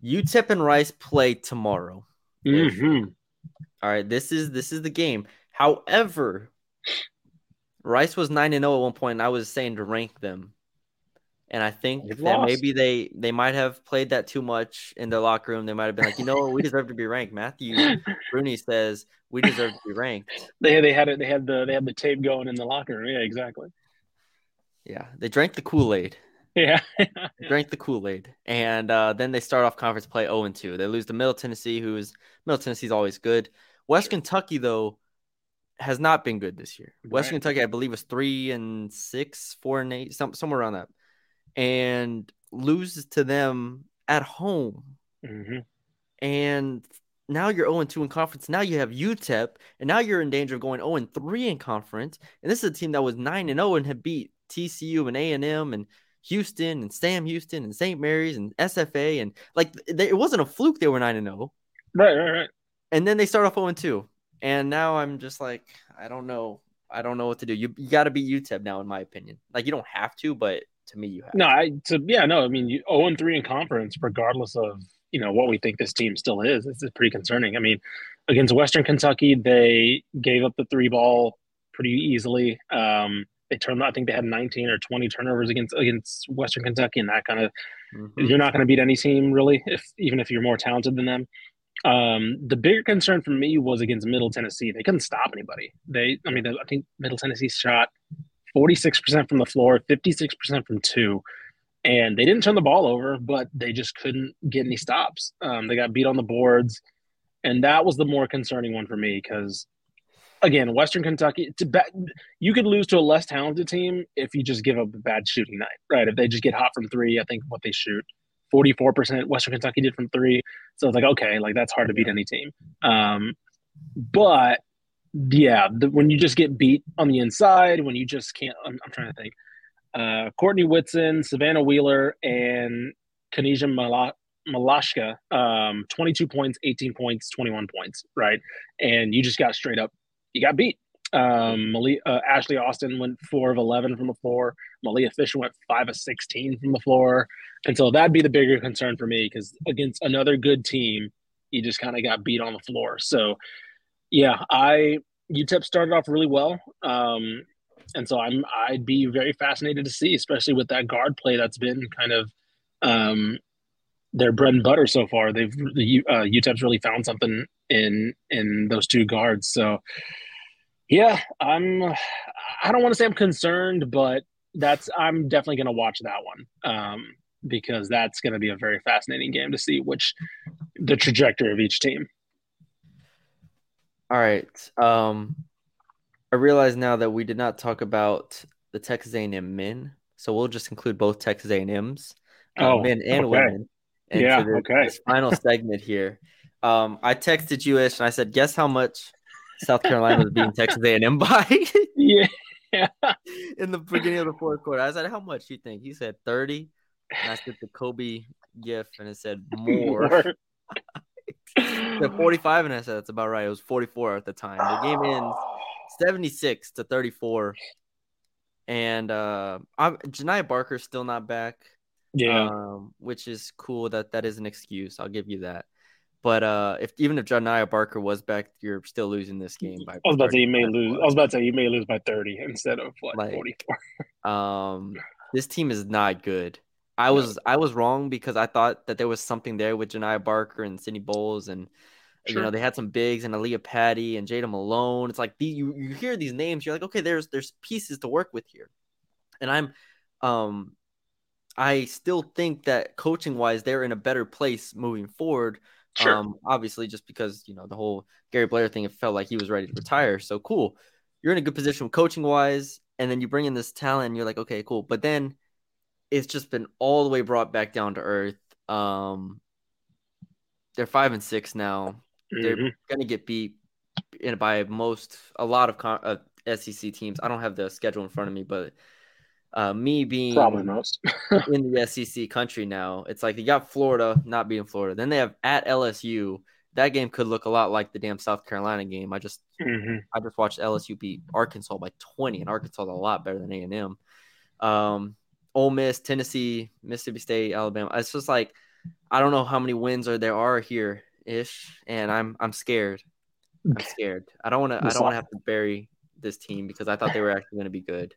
UTEP and Rice play tomorrow. Mm-hmm. All right, this is this is the game. However, Rice was nine and zero oh at one point, and I was saying to rank them and I think You've that lost. maybe they they might have played that too much in their locker room. They might have been like, you know, what, we deserve to be ranked. Matthew Brune says we deserve to be ranked. They they had it. They had the they had the tape going in the locker room. Yeah, exactly. Yeah, they drank the Kool Aid. Yeah, drank the Kool Aid, and uh, then they start off conference play zero oh and two. They lose to Middle Tennessee, who is Middle Tennessee's always good. West Kentucky though has not been good this year. Right. West Kentucky, I believe, was three and six, four and eight, some, somewhere around that and loses to them at home. Mm-hmm. And now you're 0 2 in conference. Now you have UTEP, and now you're in danger of going 0 3 in conference. And this is a team that was 9 and 0 and had beat TCU and A&M and Houston and Sam Houston and St. Mary's and SFA. And like they, it wasn't a fluke they were 9 and 0. Right, right, right. And then they start off 0 2. And now I'm just like, I don't know. I don't know what to do. You, you got to beat UTEP now, in my opinion. Like you don't have to, but to me you have. No, I to yeah, no, I mean you 0 and 3 in conference, regardless of you know what we think this team still is. This is pretty concerning. I mean, against Western Kentucky, they gave up the three ball pretty easily. Um, they turned. I think they had 19 or 20 turnovers against against Western Kentucky, and that kind of mm-hmm. you're not going to beat any team really, if even if you're more talented than them. Um, the bigger concern for me was against Middle Tennessee. They couldn't stop anybody. They, I mean, I think Middle Tennessee shot 46% from the floor, 56% from two. And they didn't turn the ball over, but they just couldn't get any stops. Um, they got beat on the boards. And that was the more concerning one for me because, again, Western Kentucky, you could lose to a less talented team if you just give up a bad shooting night, right? If they just get hot from three, I think what they shoot 44% Western Kentucky did from three. So it's like, okay, like that's hard to beat any team. Um, but yeah, the, when you just get beat on the inside, when you just can't, I'm, I'm trying to think. Uh, Courtney Whitson, Savannah Wheeler, and Kanisha Mala- Malashka, um, 22 points, 18 points, 21 points, right? And you just got straight up, you got beat. Um, Malia, uh, Ashley Austin went four of 11 from the floor. Malia Fisher went five of 16 from the floor. And so that'd be the bigger concern for me because against another good team, he just kind of got beat on the floor. So, yeah, I UTEP started off really well, um, and so I'm I'd be very fascinated to see, especially with that guard play that's been kind of um, their bread and butter so far. They've the uh, UTEP's really found something in in those two guards. So yeah, I'm I don't want to say I'm concerned, but that's I'm definitely going to watch that one um, because that's going to be a very fascinating game to see which the trajectory of each team. All right. Um, I realize now that we did not talk about the Texas A&M men, so we'll just include both Texas A&Ms, uh, oh, men and okay. women. yeah. This, okay. This final segment here. Um, I texted you Ish and I said, guess how much South Carolina was beating Texas A&M by? yeah. In the beginning of the fourth quarter, I said, how much you think? He said 30. And I said the Kobe gif and it said more. more. the 45 and I said that's about right. It was 44 at the time. The game ends 76 to 34. And uh I'm Janiah Barker's still not back. Yeah. Um, which is cool that that is an excuse. I'll give you that. But uh, if even if Janiah Barker was back, you're still losing this game by. I was about to say you may lose. I was about to say you may lose by thirty instead of like, forty four. um, this team is not good. I was no. I was wrong because I thought that there was something there with Janiah Barker and Sydney Bowles and sure. you know they had some bigs and Aaliyah Patty and Jada Malone. It's like the, you you hear these names, you're like, okay, there's there's pieces to work with here, and I'm um I still think that coaching wise they're in a better place moving forward Sure. Um, obviously, just because you know the whole Gary Blair thing, it felt like he was ready to retire. So cool, you're in a good position coaching wise, and then you bring in this talent, and you're like, okay, cool. But then it's just been all the way brought back down to earth. Um, they're five and six now. Mm-hmm. They're gonna get beat in by most a lot of con- uh, SEC teams. I don't have the schedule in front of me, but uh, me being probably most in the SEC country now, it's like you got Florida not being Florida. Then they have at LSU. That game could look a lot like the damn South Carolina game. I just mm-hmm. I just watched LSU beat Arkansas by 20, and Arkansas is a lot better than A and M. Um, Ole Miss, Tennessee, Mississippi State, Alabama. It's just like I don't know how many wins are there are here ish, and I'm I'm scared. I'm scared. I don't want to. I don't want to have to bury this team because I thought they were actually going to be good.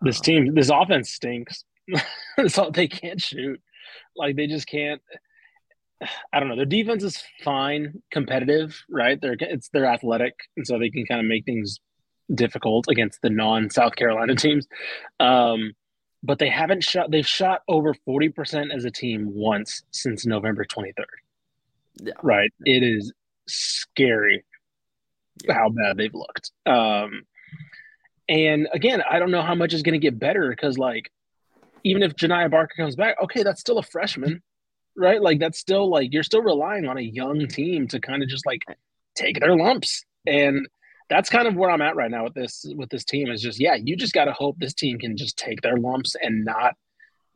This team, this offense stinks. so they can't shoot. Like they just can't. I don't know. Their defense is fine, competitive, right? They're it's they're athletic, and so they can kind of make things difficult against the non South Carolina teams. Um, but they haven't shot. They've shot over forty percent as a team once since November twenty third. Yeah. Right. It is scary yeah. how bad they've looked. Um, and again, I don't know how much is going to get better because, like, even if Janiah Barker comes back, okay, that's still a freshman, right? Like, that's still like you're still relying on a young team to kind of just like take their lumps, and that's kind of where I'm at right now with this with this team. Is just yeah, you just got to hope this team can just take their lumps and not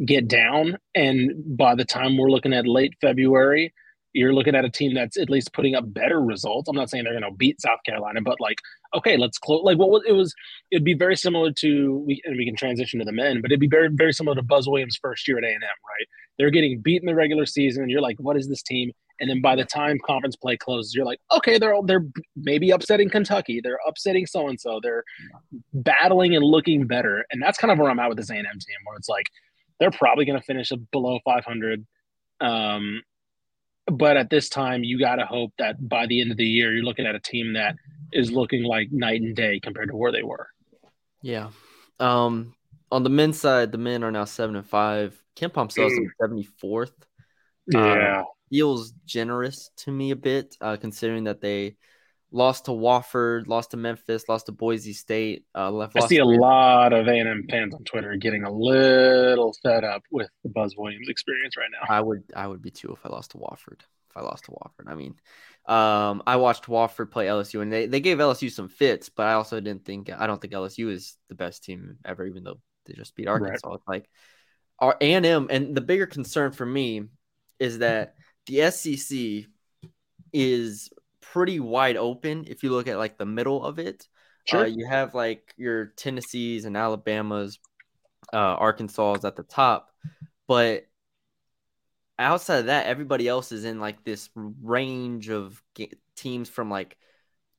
get down. And by the time we're looking at late February, you're looking at a team that's at least putting up better results. I'm not saying they're going to beat South Carolina, but like, okay, let's close. Like, what was it was? It'd be very similar to we, and we can transition to the men, but it'd be very very similar to Buzz Williams' first year at A and M, right? They're getting beat in the regular season, and you're like, what is this team? And then by the time conference play closes, you're like, okay, they're they're maybe upsetting Kentucky, they're upsetting so and so, they're battling and looking better, and that's kind of where I'm at with this A and M team, where it's like they're probably going to finish below 500. Um, but at this time, you got to hope that by the end of the year, you're looking at a team that is looking like night and day compared to where they were. Yeah. Um, on the men's side, the men are now seven and five. KenPom still mm. seventy fourth. Yeah, um, feels generous to me a bit, uh, considering that they lost to Wofford, lost to Memphis, lost to Boise State. Uh, left. I see a lot of A and M fans on Twitter getting a little fed up with the Buzz Williams experience right now. I would, I would be too if I lost to Wofford. If I lost to Wofford, I mean, um, I watched Wofford play LSU, and they, they gave LSU some fits, but I also didn't think I don't think LSU is the best team ever, even though they just beat Arkansas. Right. Like our A and M, and the bigger concern for me is that the SEC is pretty wide open if you look at like the middle of it. Uh, sure. Uh, you have like your Tennessees and Alabamas, uh, Arkansas is at the top, but outside of that, everybody else is in like this range of teams from like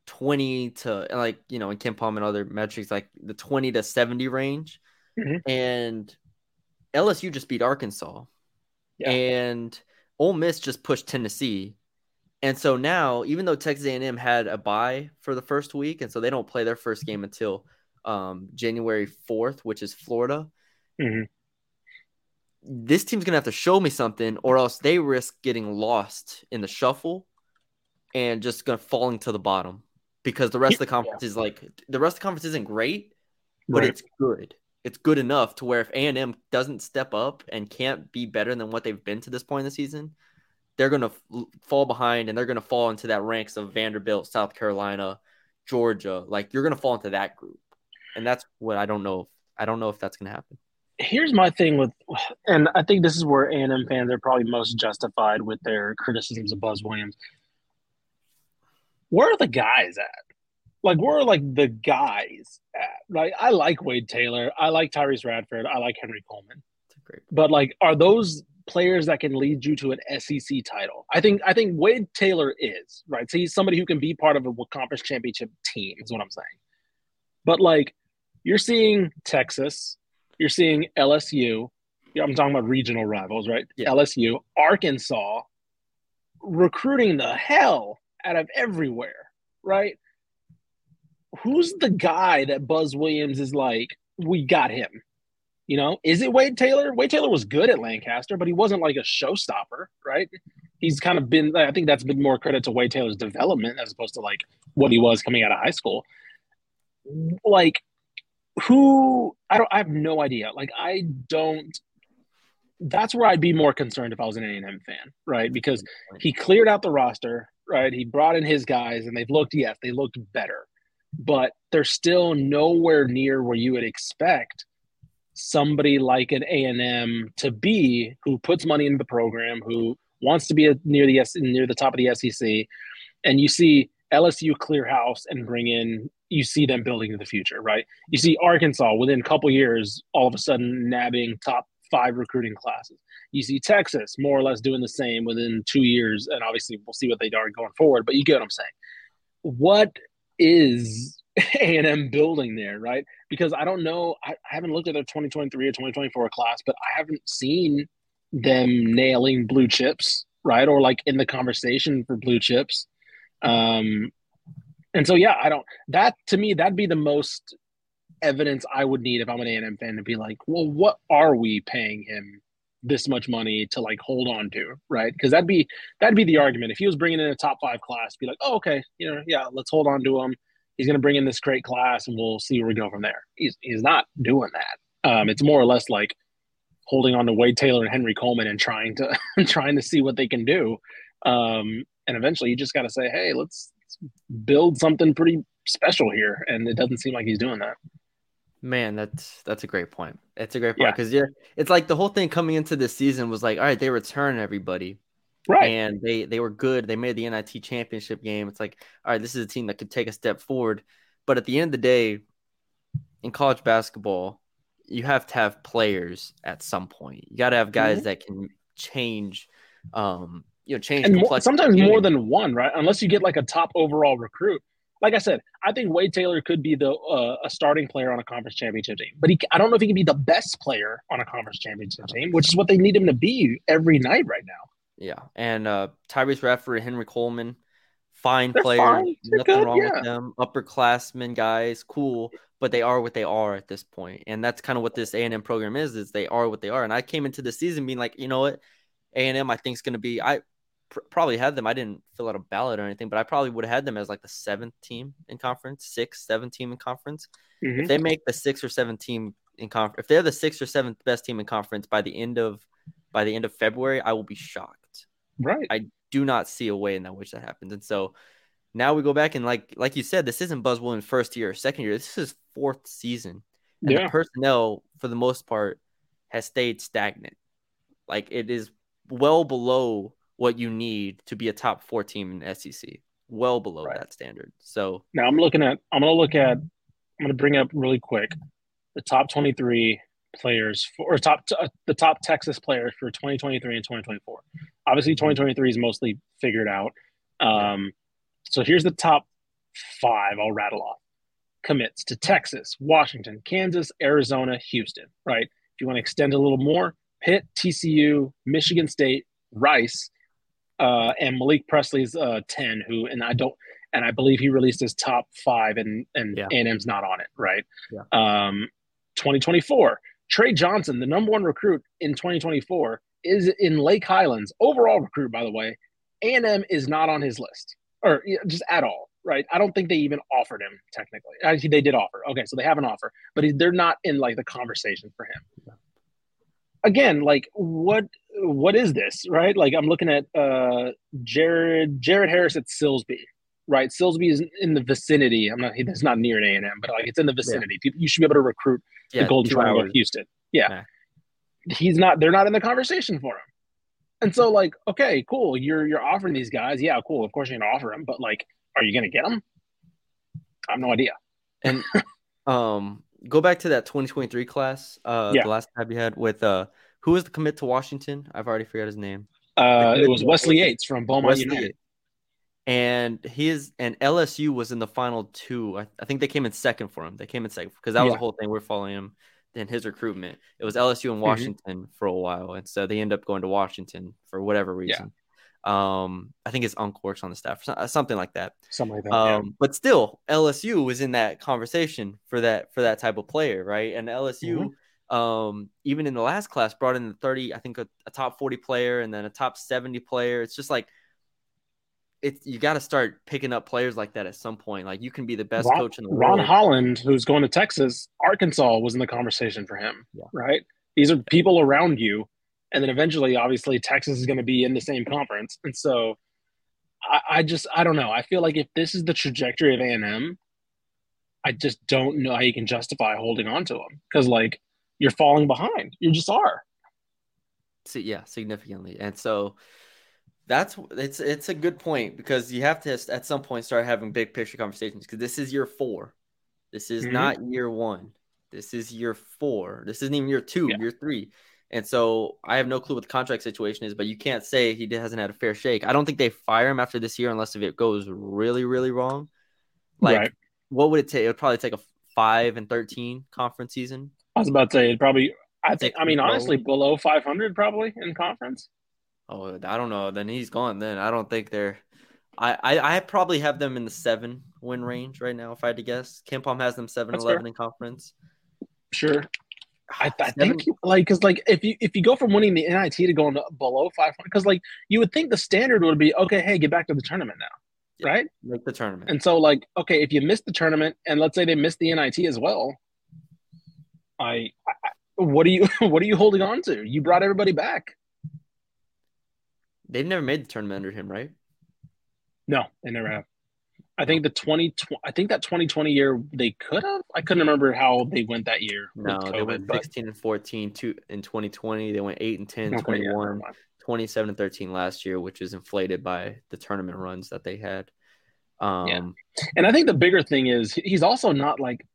20 to like you know in KenPom and other metrics like the 20 to 70 range, mm-hmm. and LSU just beat Arkansas, yeah. and Ole Miss just pushed Tennessee and so now, even though Texas A&M had a bye for the first week, and so they don't play their first game until um, January 4th, which is Florida. Mm-hmm. This team's gonna have to show me something, or else they risk getting lost in the shuffle and just gonna falling to the bottom because the rest of the conference yeah. is like the rest of the conference isn't great, but right. it's good. It's good enough to where if A and M doesn't step up and can't be better than what they've been to this point in the season, they're going to f- fall behind and they're going to fall into that ranks of Vanderbilt, South Carolina, Georgia. Like you're going to fall into that group. And that's what I don't know. If, I don't know if that's going to happen. Here's my thing with, and I think this is where A&M fans are probably most justified with their criticisms of Buzz Williams. where are the guys at? Like, where are like the guys at? Like, I like Wade Taylor. I like Tyrece Radford. I like Henry Coleman. Great. But like, are those players that can lead you to an SEC title? I think I think Wade Taylor is right. So he's somebody who can be part of a conference championship team. Is what I'm saying. But like, you're seeing Texas, you're seeing LSU. I'm talking about regional rivals, right? Yeah. LSU, Arkansas, recruiting the hell out of everywhere, right? Who's the guy that Buzz Williams is like, we got him? You know, is it Wade Taylor? Wade Taylor was good at Lancaster, but he wasn't like a showstopper, right? He's kind of been, I think that's been more credit to Wade Taylor's development as opposed to like what he was coming out of high school. Like, who, I don't, I have no idea. Like, I don't, that's where I'd be more concerned if I was an A&M fan, right? Because he cleared out the roster, right? He brought in his guys and they've looked, yes, they looked better, but they're still nowhere near where you would expect somebody like an A&M to be who puts money into the program, who wants to be near the near the top of the SEC, and you see LSU clear house and bring in you see them building in the future, right? You see Arkansas within a couple years all of a sudden nabbing top five recruiting classes. You see Texas more or less doing the same within two years, and obviously we'll see what they are going forward. But you get what I'm saying. What is A and M building there, right? Because I don't know, I, I haven't looked at their 2023 or 2024 class, but I haven't seen them nailing blue chips, right? Or like in the conversation for blue chips. Um, and so yeah, I don't. That to me, that'd be the most evidence I would need if I'm an A&M fan to be like, well, what are we paying him this much money to like hold on to, right? Because that'd be that'd be the argument if he was bringing in a top five class, be like, oh, okay, you know, yeah, let's hold on to him he's going to bring in this great class and we'll see where we go from there. He's, he's not doing that. Um, it's more or less like holding on to Wade Taylor and Henry Coleman and trying to trying to see what they can do. Um, and eventually you just got to say, hey, let's, let's build something pretty special here. And it doesn't seem like he's doing that. Man, that's that's a great point. It's a great point because yeah. yeah, it's like the whole thing coming into this season was like, all right, they return everybody, Right. And they they were good. They made the NIT championship game. It's like, all right, this is a team that could take a step forward. But at the end of the day, in college basketball, you have to have players at some point. You got to have guys mm-hmm. that can change, um, you know, change. And more, sometimes more than one, right? Unless you get like a top overall recruit. Like I said, I think Wade Taylor could be the uh, a starting player on a conference championship team, but he, I don't know if he can be the best player on a conference championship team, which is what they need him to be every night right now. Yeah, and uh, Tyrece Radford, Henry Coleman, fine They're players, fine. nothing good, wrong yeah. with them. Upperclassmen guys, cool, but they are what they are at this point, and that's kind of what this A and M program is. Is they are what they are, and I came into the season being like, you know what, A and M, I think is going to be. I pr- probably had them. I didn't fill out a ballot or anything, but I probably would have had them as like the seventh team in conference, sixth, seventh team in conference. Mm-hmm. If they make the sixth or seventh team in conference, if they're the sixth or seventh best team in conference by the end of by the end of February, I will be shocked. Right. I do not see a way in that which that happens. And so now we go back and like like you said, this isn't Buzz Williams' first year or second year. This is fourth season. And yeah. the personnel, for the most part, has stayed stagnant. Like it is well below what you need to be a top four team in SEC. Well below right. that standard. So now I'm looking at I'm gonna look at I'm gonna bring up really quick the top 23 players for or top uh, the top Texas players for 2023 and 2024. Obviously, 2023 is mostly figured out. Um, so here's the top five. I'll rattle off commits to Texas, Washington, Kansas, Arizona, Houston. Right. If you want to extend a little more, Pitt, TCU, Michigan State, Rice, uh, and Malik Presley's uh, 10, who, and I don't, and I believe he released his top five, and and yeah. A&M's not on it, right? Yeah. Um, 2024, Trey Johnson, the number one recruit in 2024, is in Lake Highlands. Overall recruit, by the way, A&M is not on his list, or just at all. Right? I don't think they even offered him technically. Actually, they did offer. Okay, so they have an offer, but they're not in like the conversation for him. Again, like what what is this? Right? Like I'm looking at uh Jared Jared Harris at Silsbee right? Silsbee is in the vicinity. I'm not. It's not near an A and M, but like it's in the vicinity. Yeah. You should be able to recruit yeah, the Golden Triangle of Houston. Yeah. yeah. he's not. They're not in the conversation for him. And so, like, okay, cool. You're you're offering these guys. Yeah, cool. Of course, you're gonna offer them, but like, are you going to get them? I have no idea. And um, go back to that 2023 class. Uh, yeah. the last tab you had with uh, who was the commit to Washington? I've already forgot his name. Uh, it was Wesley Yates from Beaumont Wesley United. And his and LSU was in the final two. I, I, think they came in second for him. They came in second because that was yeah. the whole thing. We're following him in his recruitment. It was LSU and mm-hmm. Washington mm-hmm. for a while, and so they end up going to Washington for whatever reason. Yeah. Um, I think his uncle works on the staff, or something like that. Something like that. Um, yeah. but still, LSU was in that conversation for that for that type of player, right? And LSU. Mm-hmm um, even in the last class, brought in the 30, I think a, a top 40 player and then a top 70 player. It's just like, it's you got to start picking up players like that at some point. Like you can be the best Ron, coach in the Ron world. Ron Holland, who's going to Texas, Arkansas was in the conversation for him, yeah. right? These are people around you, and then eventually, obviously, Texas is going to be in the same conference, and so I, I just I don't know. I feel like if this is the trajectory of A and M, I just don't know how you can justify holding on to them because like you're falling behind. You just are. So, yeah, significantly. And so that's it's it's a good point because you have to at some point start having big picture conversations because this is year four. This is mm-hmm. not year one. This is year four. This isn't even year two, yeah. year three. And so I have no clue what the contract situation is, but you can't say he hasn't had a fair shake. I don't think they fire him after this year unless if it goes really, really wrong. Like, right. what would it take? It would probably take a five and thirteen conference season I was about to say it probably. I think. I mean, honestly, below 500 probably in conference. Oh, I don't know. Then he's gone. Then I don't think they're. I, I I probably have them in the seven win range right now. If I had to guess, KenPom has them 7 That's 11 fair. in conference. Sure. I, I think like because like if you if you go from winning the NIT to going below 500 because like you would think the standard would be okay hey get back to the tournament now yeah, right make the tournament and so like okay if you miss the tournament and let's say they miss the NIT as well I, I what are you what are you holding on to? You brought everybody back. They've never made the tournament under him, right? No, they never have. I think the 20 I think that 2020 year they could have. I couldn't remember how they went that year. No, COVID, they went 16 and 14 two, in 2020. They went 8 and 10 okay, 21, yeah, 27 and 13 last year, which was inflated by the tournament runs that they had. Um, yeah. And I think the bigger thing is he's also not like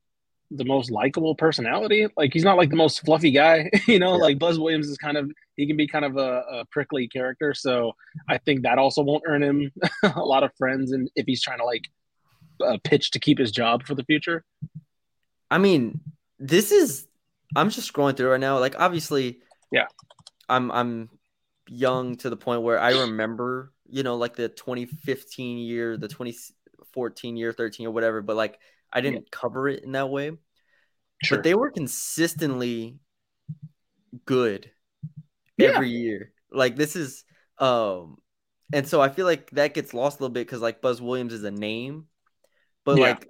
the most likable personality. Like he's not like the most fluffy guy, you know. Yeah. Like Buzz Williams is kind of he can be kind of a, a, prickly character. So I think that also won't earn him a lot of friends, and if he's trying to like uh, pitch to keep his job for the future. I mean, this is I'm just scrolling through right now. Like obviously, yeah, I'm I'm young to the point where I remember, you know, like the 2015 year, the 2014 year, 13 or whatever. But like I didn't yeah. cover it in that way. Sure. But they were consistently good yeah. every year. Like this is um and so I feel like that gets lost a little bit because like Buzz Williams is a name, but yeah. like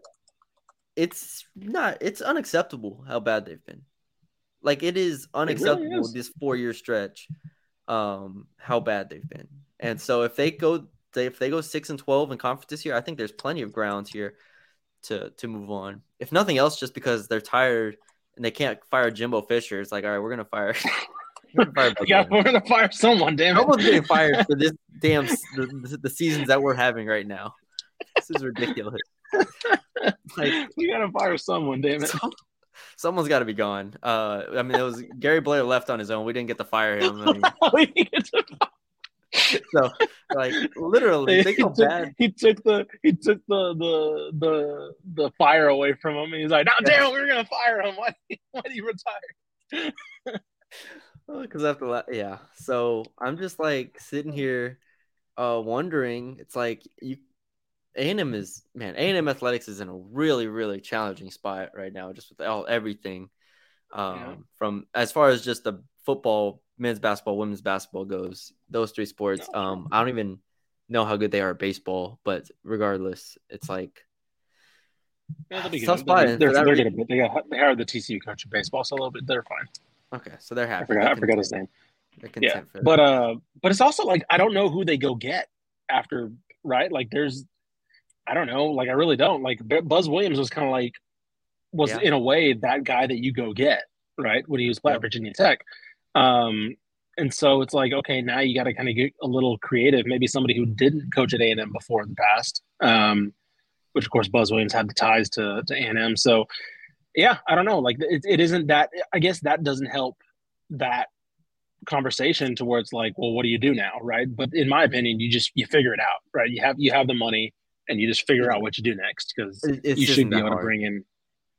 it's not it's unacceptable how bad they've been. Like it is unacceptable it really is. this four year stretch, um, how bad they've been. And so if they go if they go six and twelve in conference this year, I think there's plenty of grounds here to to move on. If nothing else, just because they're tired and they can't fire Jimbo Fisher. It's like, all right, we're gonna fire. we're gonna fire yeah, we're gonna fire someone. Damn it, someone's getting fired for this damn the, the seasons that we're having right now. This is ridiculous. like we gotta fire someone. Damn it. someone's got to be gone. Uh, I mean, it was Gary Blair left on his own. We didn't get to fire him. I mean, so like literally think he took, bad he took the he took the the the the fire away from him and he's like, "Now, damn, we're gonna fire him. Why why did he retire?" Because after that, yeah. So I'm just like sitting here, uh, wondering. It's like you, A&M is man. A&M athletics is in a really really challenging spot right now, just with all everything. Um, yeah. from as far as just the football men's basketball, women's basketball goes, those three sports. Um, I don't even know how good they are at baseball, but regardless, it's like yeah, they'll be tough spot. They're, they're, they're gonna, they got they hired the TCU coach of baseball, so a little bit they're fine. Okay, so they're happy. I forgot, I forgot his name. Yeah, but uh, but it's also like I don't know who they go get after, right? Like there's, I don't know, like I really don't. Like Buzz Williams was kind of like was yeah. in a way that guy that you go get, right? When he was playing yeah. Virginia Tech. Um, and so it's like, okay, now you got to kind of get a little creative. Maybe somebody who didn't coach at A and M before in the past, um, which of course Buzz Williams had the ties to to A and M. So yeah, I don't know. Like it, it isn't that. I guess that doesn't help that conversation towards like, well, what do you do now, right? But in my opinion, you just you figure it out, right? You have you have the money, and you just figure out what you do next because you should be able hard. to bring in.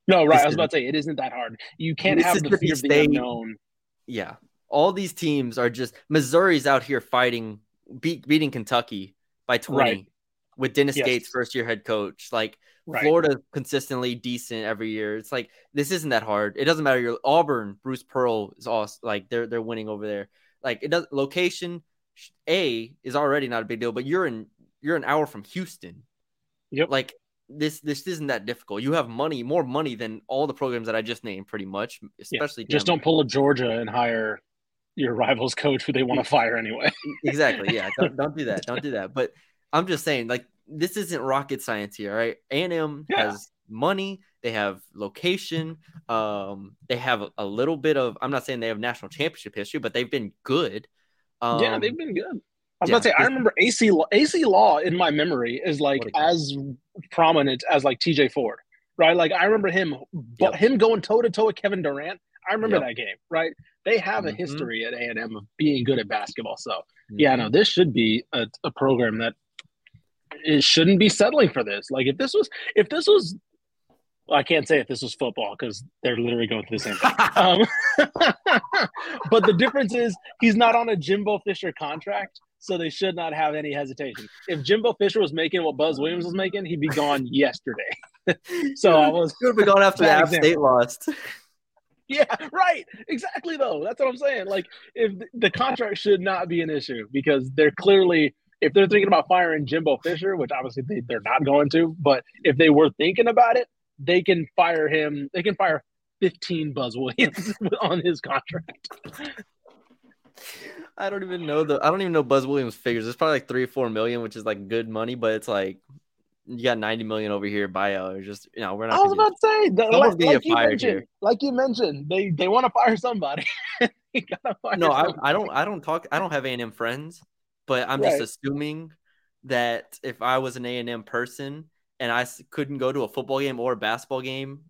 No, right. It's I was about to say it isn't that hard. You can't have the fear of the unknown. Yeah, all these teams are just Missouri's out here fighting, beat, beating Kentucky by 20 right. with Dennis yes. Gates, first year head coach. Like right. Florida consistently decent every year. It's like this isn't that hard. It doesn't matter. Your Auburn, Bruce Pearl is awesome. Like they're they're winning over there. Like it does location A is already not a big deal, but you're in you're an hour from Houston. Yep. Like this this isn't that difficult. You have money, more money than all the programs that I just named, pretty much. Especially yeah. just don't pull a Georgia and hire your rival's coach who they want to fire anyway. exactly. Yeah. Don't, don't do that. Don't do that. But I'm just saying, like, this isn't rocket science here, right? A&M yeah. has money. They have location. Um, they have a, a, little bit of. I'm not saying they have national championship history, but they've been good. Um, yeah, they've been good. I was yeah, about to say, I remember Acie Acie Law in my memory is like as prominent as like TJ Ford, right? Like I remember him, yep. him going toe to toe with Kevin Durant. I remember yep. that game, right? They have a mm-hmm. history at A and M of being good at basketball. So mm-hmm. yeah, no, this should be a, a program that it shouldn't be settling for this. Like if this was if this was well, I can't say if this was football because they're literally going through the same thing. um, but the difference is he's not on a Jimbo Fisher contract, so they should not have any hesitation. If Jimbo Fisher was making what Buzz Williams was making, he'd be gone yesterday. so I was could be gone after the App State lost. Yeah, right. Exactly though. That's what I'm saying. Like if the contract should not be an issue because they're clearly if they're thinking about firing Jimbo Fisher, which obviously they, they're not going to, but if they were thinking about it, they can fire him. They can fire 15 Buzz Williams on his contract. I don't even know the I don't even know Buzz Williams figures. It's probably like three or four million, which is like good money, but it's like you got 90 million over here buyout. Or just you know, we're not. I was about to say, the, like, like, you mentioned, here. like you mentioned, they they want to fire somebody. fire no, somebody. I, I don't. I don't talk. I don't have A and M friends, but I'm right. just assuming that if I was an A and M person and I couldn't go to a football game or a basketball game,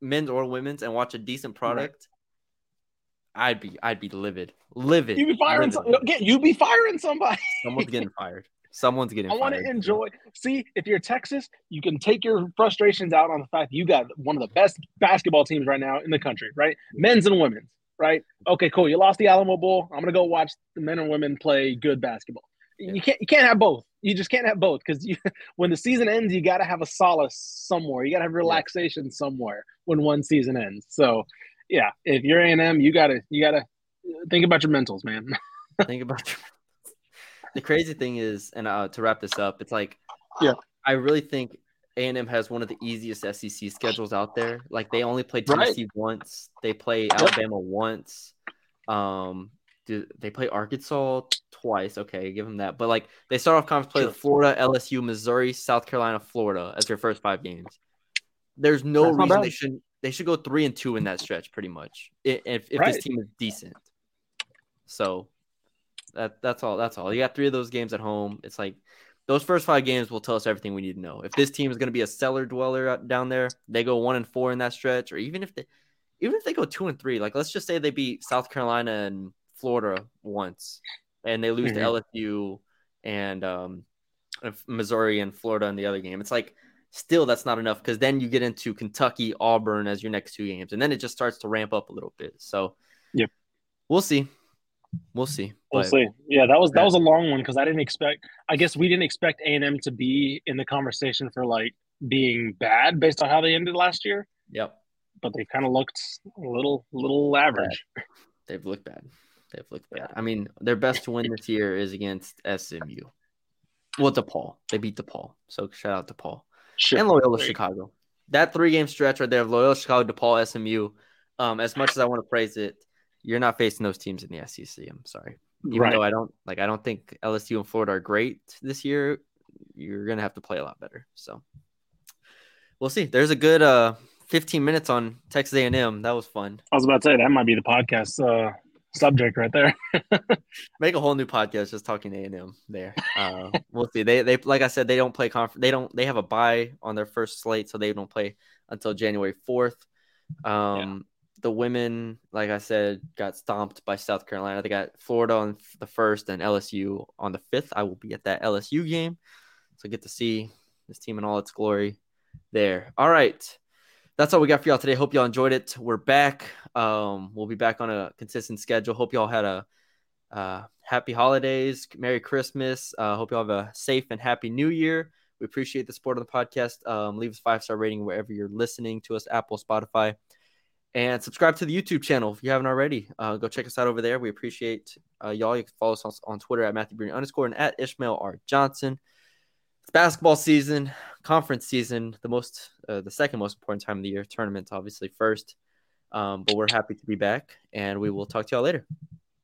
men's or women's, and watch a decent product, right. I'd be I'd be livid, livid. You be firing. Some, you be firing somebody. Someone's getting fired. Someone's getting. I want to enjoy. See, if you're Texas, you can take your frustrations out on the fact you got one of the best basketball teams right now in the country, right? Men's and women's, right? Okay, cool. You lost the Alamo Bowl. I'm gonna go watch the men and women play good basketball. Yeah. You can't. You can't have both. You just can't have both because you, when the season ends, you got to have a solace somewhere. You got to have relaxation yeah. somewhere when one season ends. So, yeah, if you're A and M, you gotta you gotta uh, think about your mentals, man. think about your the crazy thing is, and uh, to wrap this up, it's like, yeah, I really think A and M has one of the easiest SEC schedules out there. Like they only play Tennessee right. once, they play Alabama once, um, do, they play Arkansas twice. Okay, give them that. But like they start off conference play sure. Florida, LSU, Missouri, South Carolina, Florida as their first five games. There's no That's reason they should they should go three and two in that stretch, pretty much. If if right. this team is decent. So that that's all. That's all. You got three of those games at home. It's like those first five games will tell us everything we need to know. If this team is going to be a cellar dweller down there, they go one and four in that stretch, or even if they, even if they go two and three, like let's just say they beat South Carolina and Florida once, and they lose mm-hmm. to LSU and um, Missouri and Florida in the other game. It's like still that's not enough because then you get into Kentucky, Auburn as your next two games, and then it just starts to ramp up a little bit. So, yeah, we'll see. We'll see. We'll but, see. Yeah, that was that was a long one because I didn't expect. I guess we didn't expect A and M to be in the conversation for like being bad based on how they ended last year. Yep. But they kind of looked a little little average. Bad. They've looked bad. They've looked bad. I mean, their best win this year is against SMU. Well, DePaul. They beat DePaul. So shout out to Paul. Sure. And Loyola Chicago. That three game stretch right there of Loyola Chicago, DePaul, SMU. Um, as much as I want to praise it, you're not facing those teams in the SEC. I'm sorry. Even right. though I don't like, I don't think LSU and Florida are great this year. You're gonna have to play a lot better. So we'll see. There's a good uh 15 minutes on Texas A&M. That was fun. I was about to say that might be the podcast uh subject right there. Make a whole new podcast just talking A and M there. Uh, we'll see. They they like I said they don't play conference. They don't. They have a bye on their first slate, so they don't play until January fourth. Um, yeah. The women, like I said, got stomped by South Carolina. They got Florida on the first and LSU on the fifth. I will be at that LSU game, so get to see this team in all its glory there. All right that's all we got for y'all today. Hope y'all enjoyed it. We're back. Um, we'll be back on a consistent schedule. Hope y'all had a uh, happy holidays, Merry Christmas. Uh, hope y'all have a safe and happy New Year. We appreciate the support of the podcast. Um, leave us five star rating wherever you're listening to us, Apple, Spotify, and subscribe to the YouTube channel if you haven't already. Uh, go check us out over there. We appreciate uh, y'all. You can follow us on, on Twitter at Matthew Brune underscore and at Ishmael R Johnson. It's basketball season, conference season, the most, uh, the second most important time of the year. Tournaments, obviously, first. Um, but we're happy to be back, and we will talk to y'all later.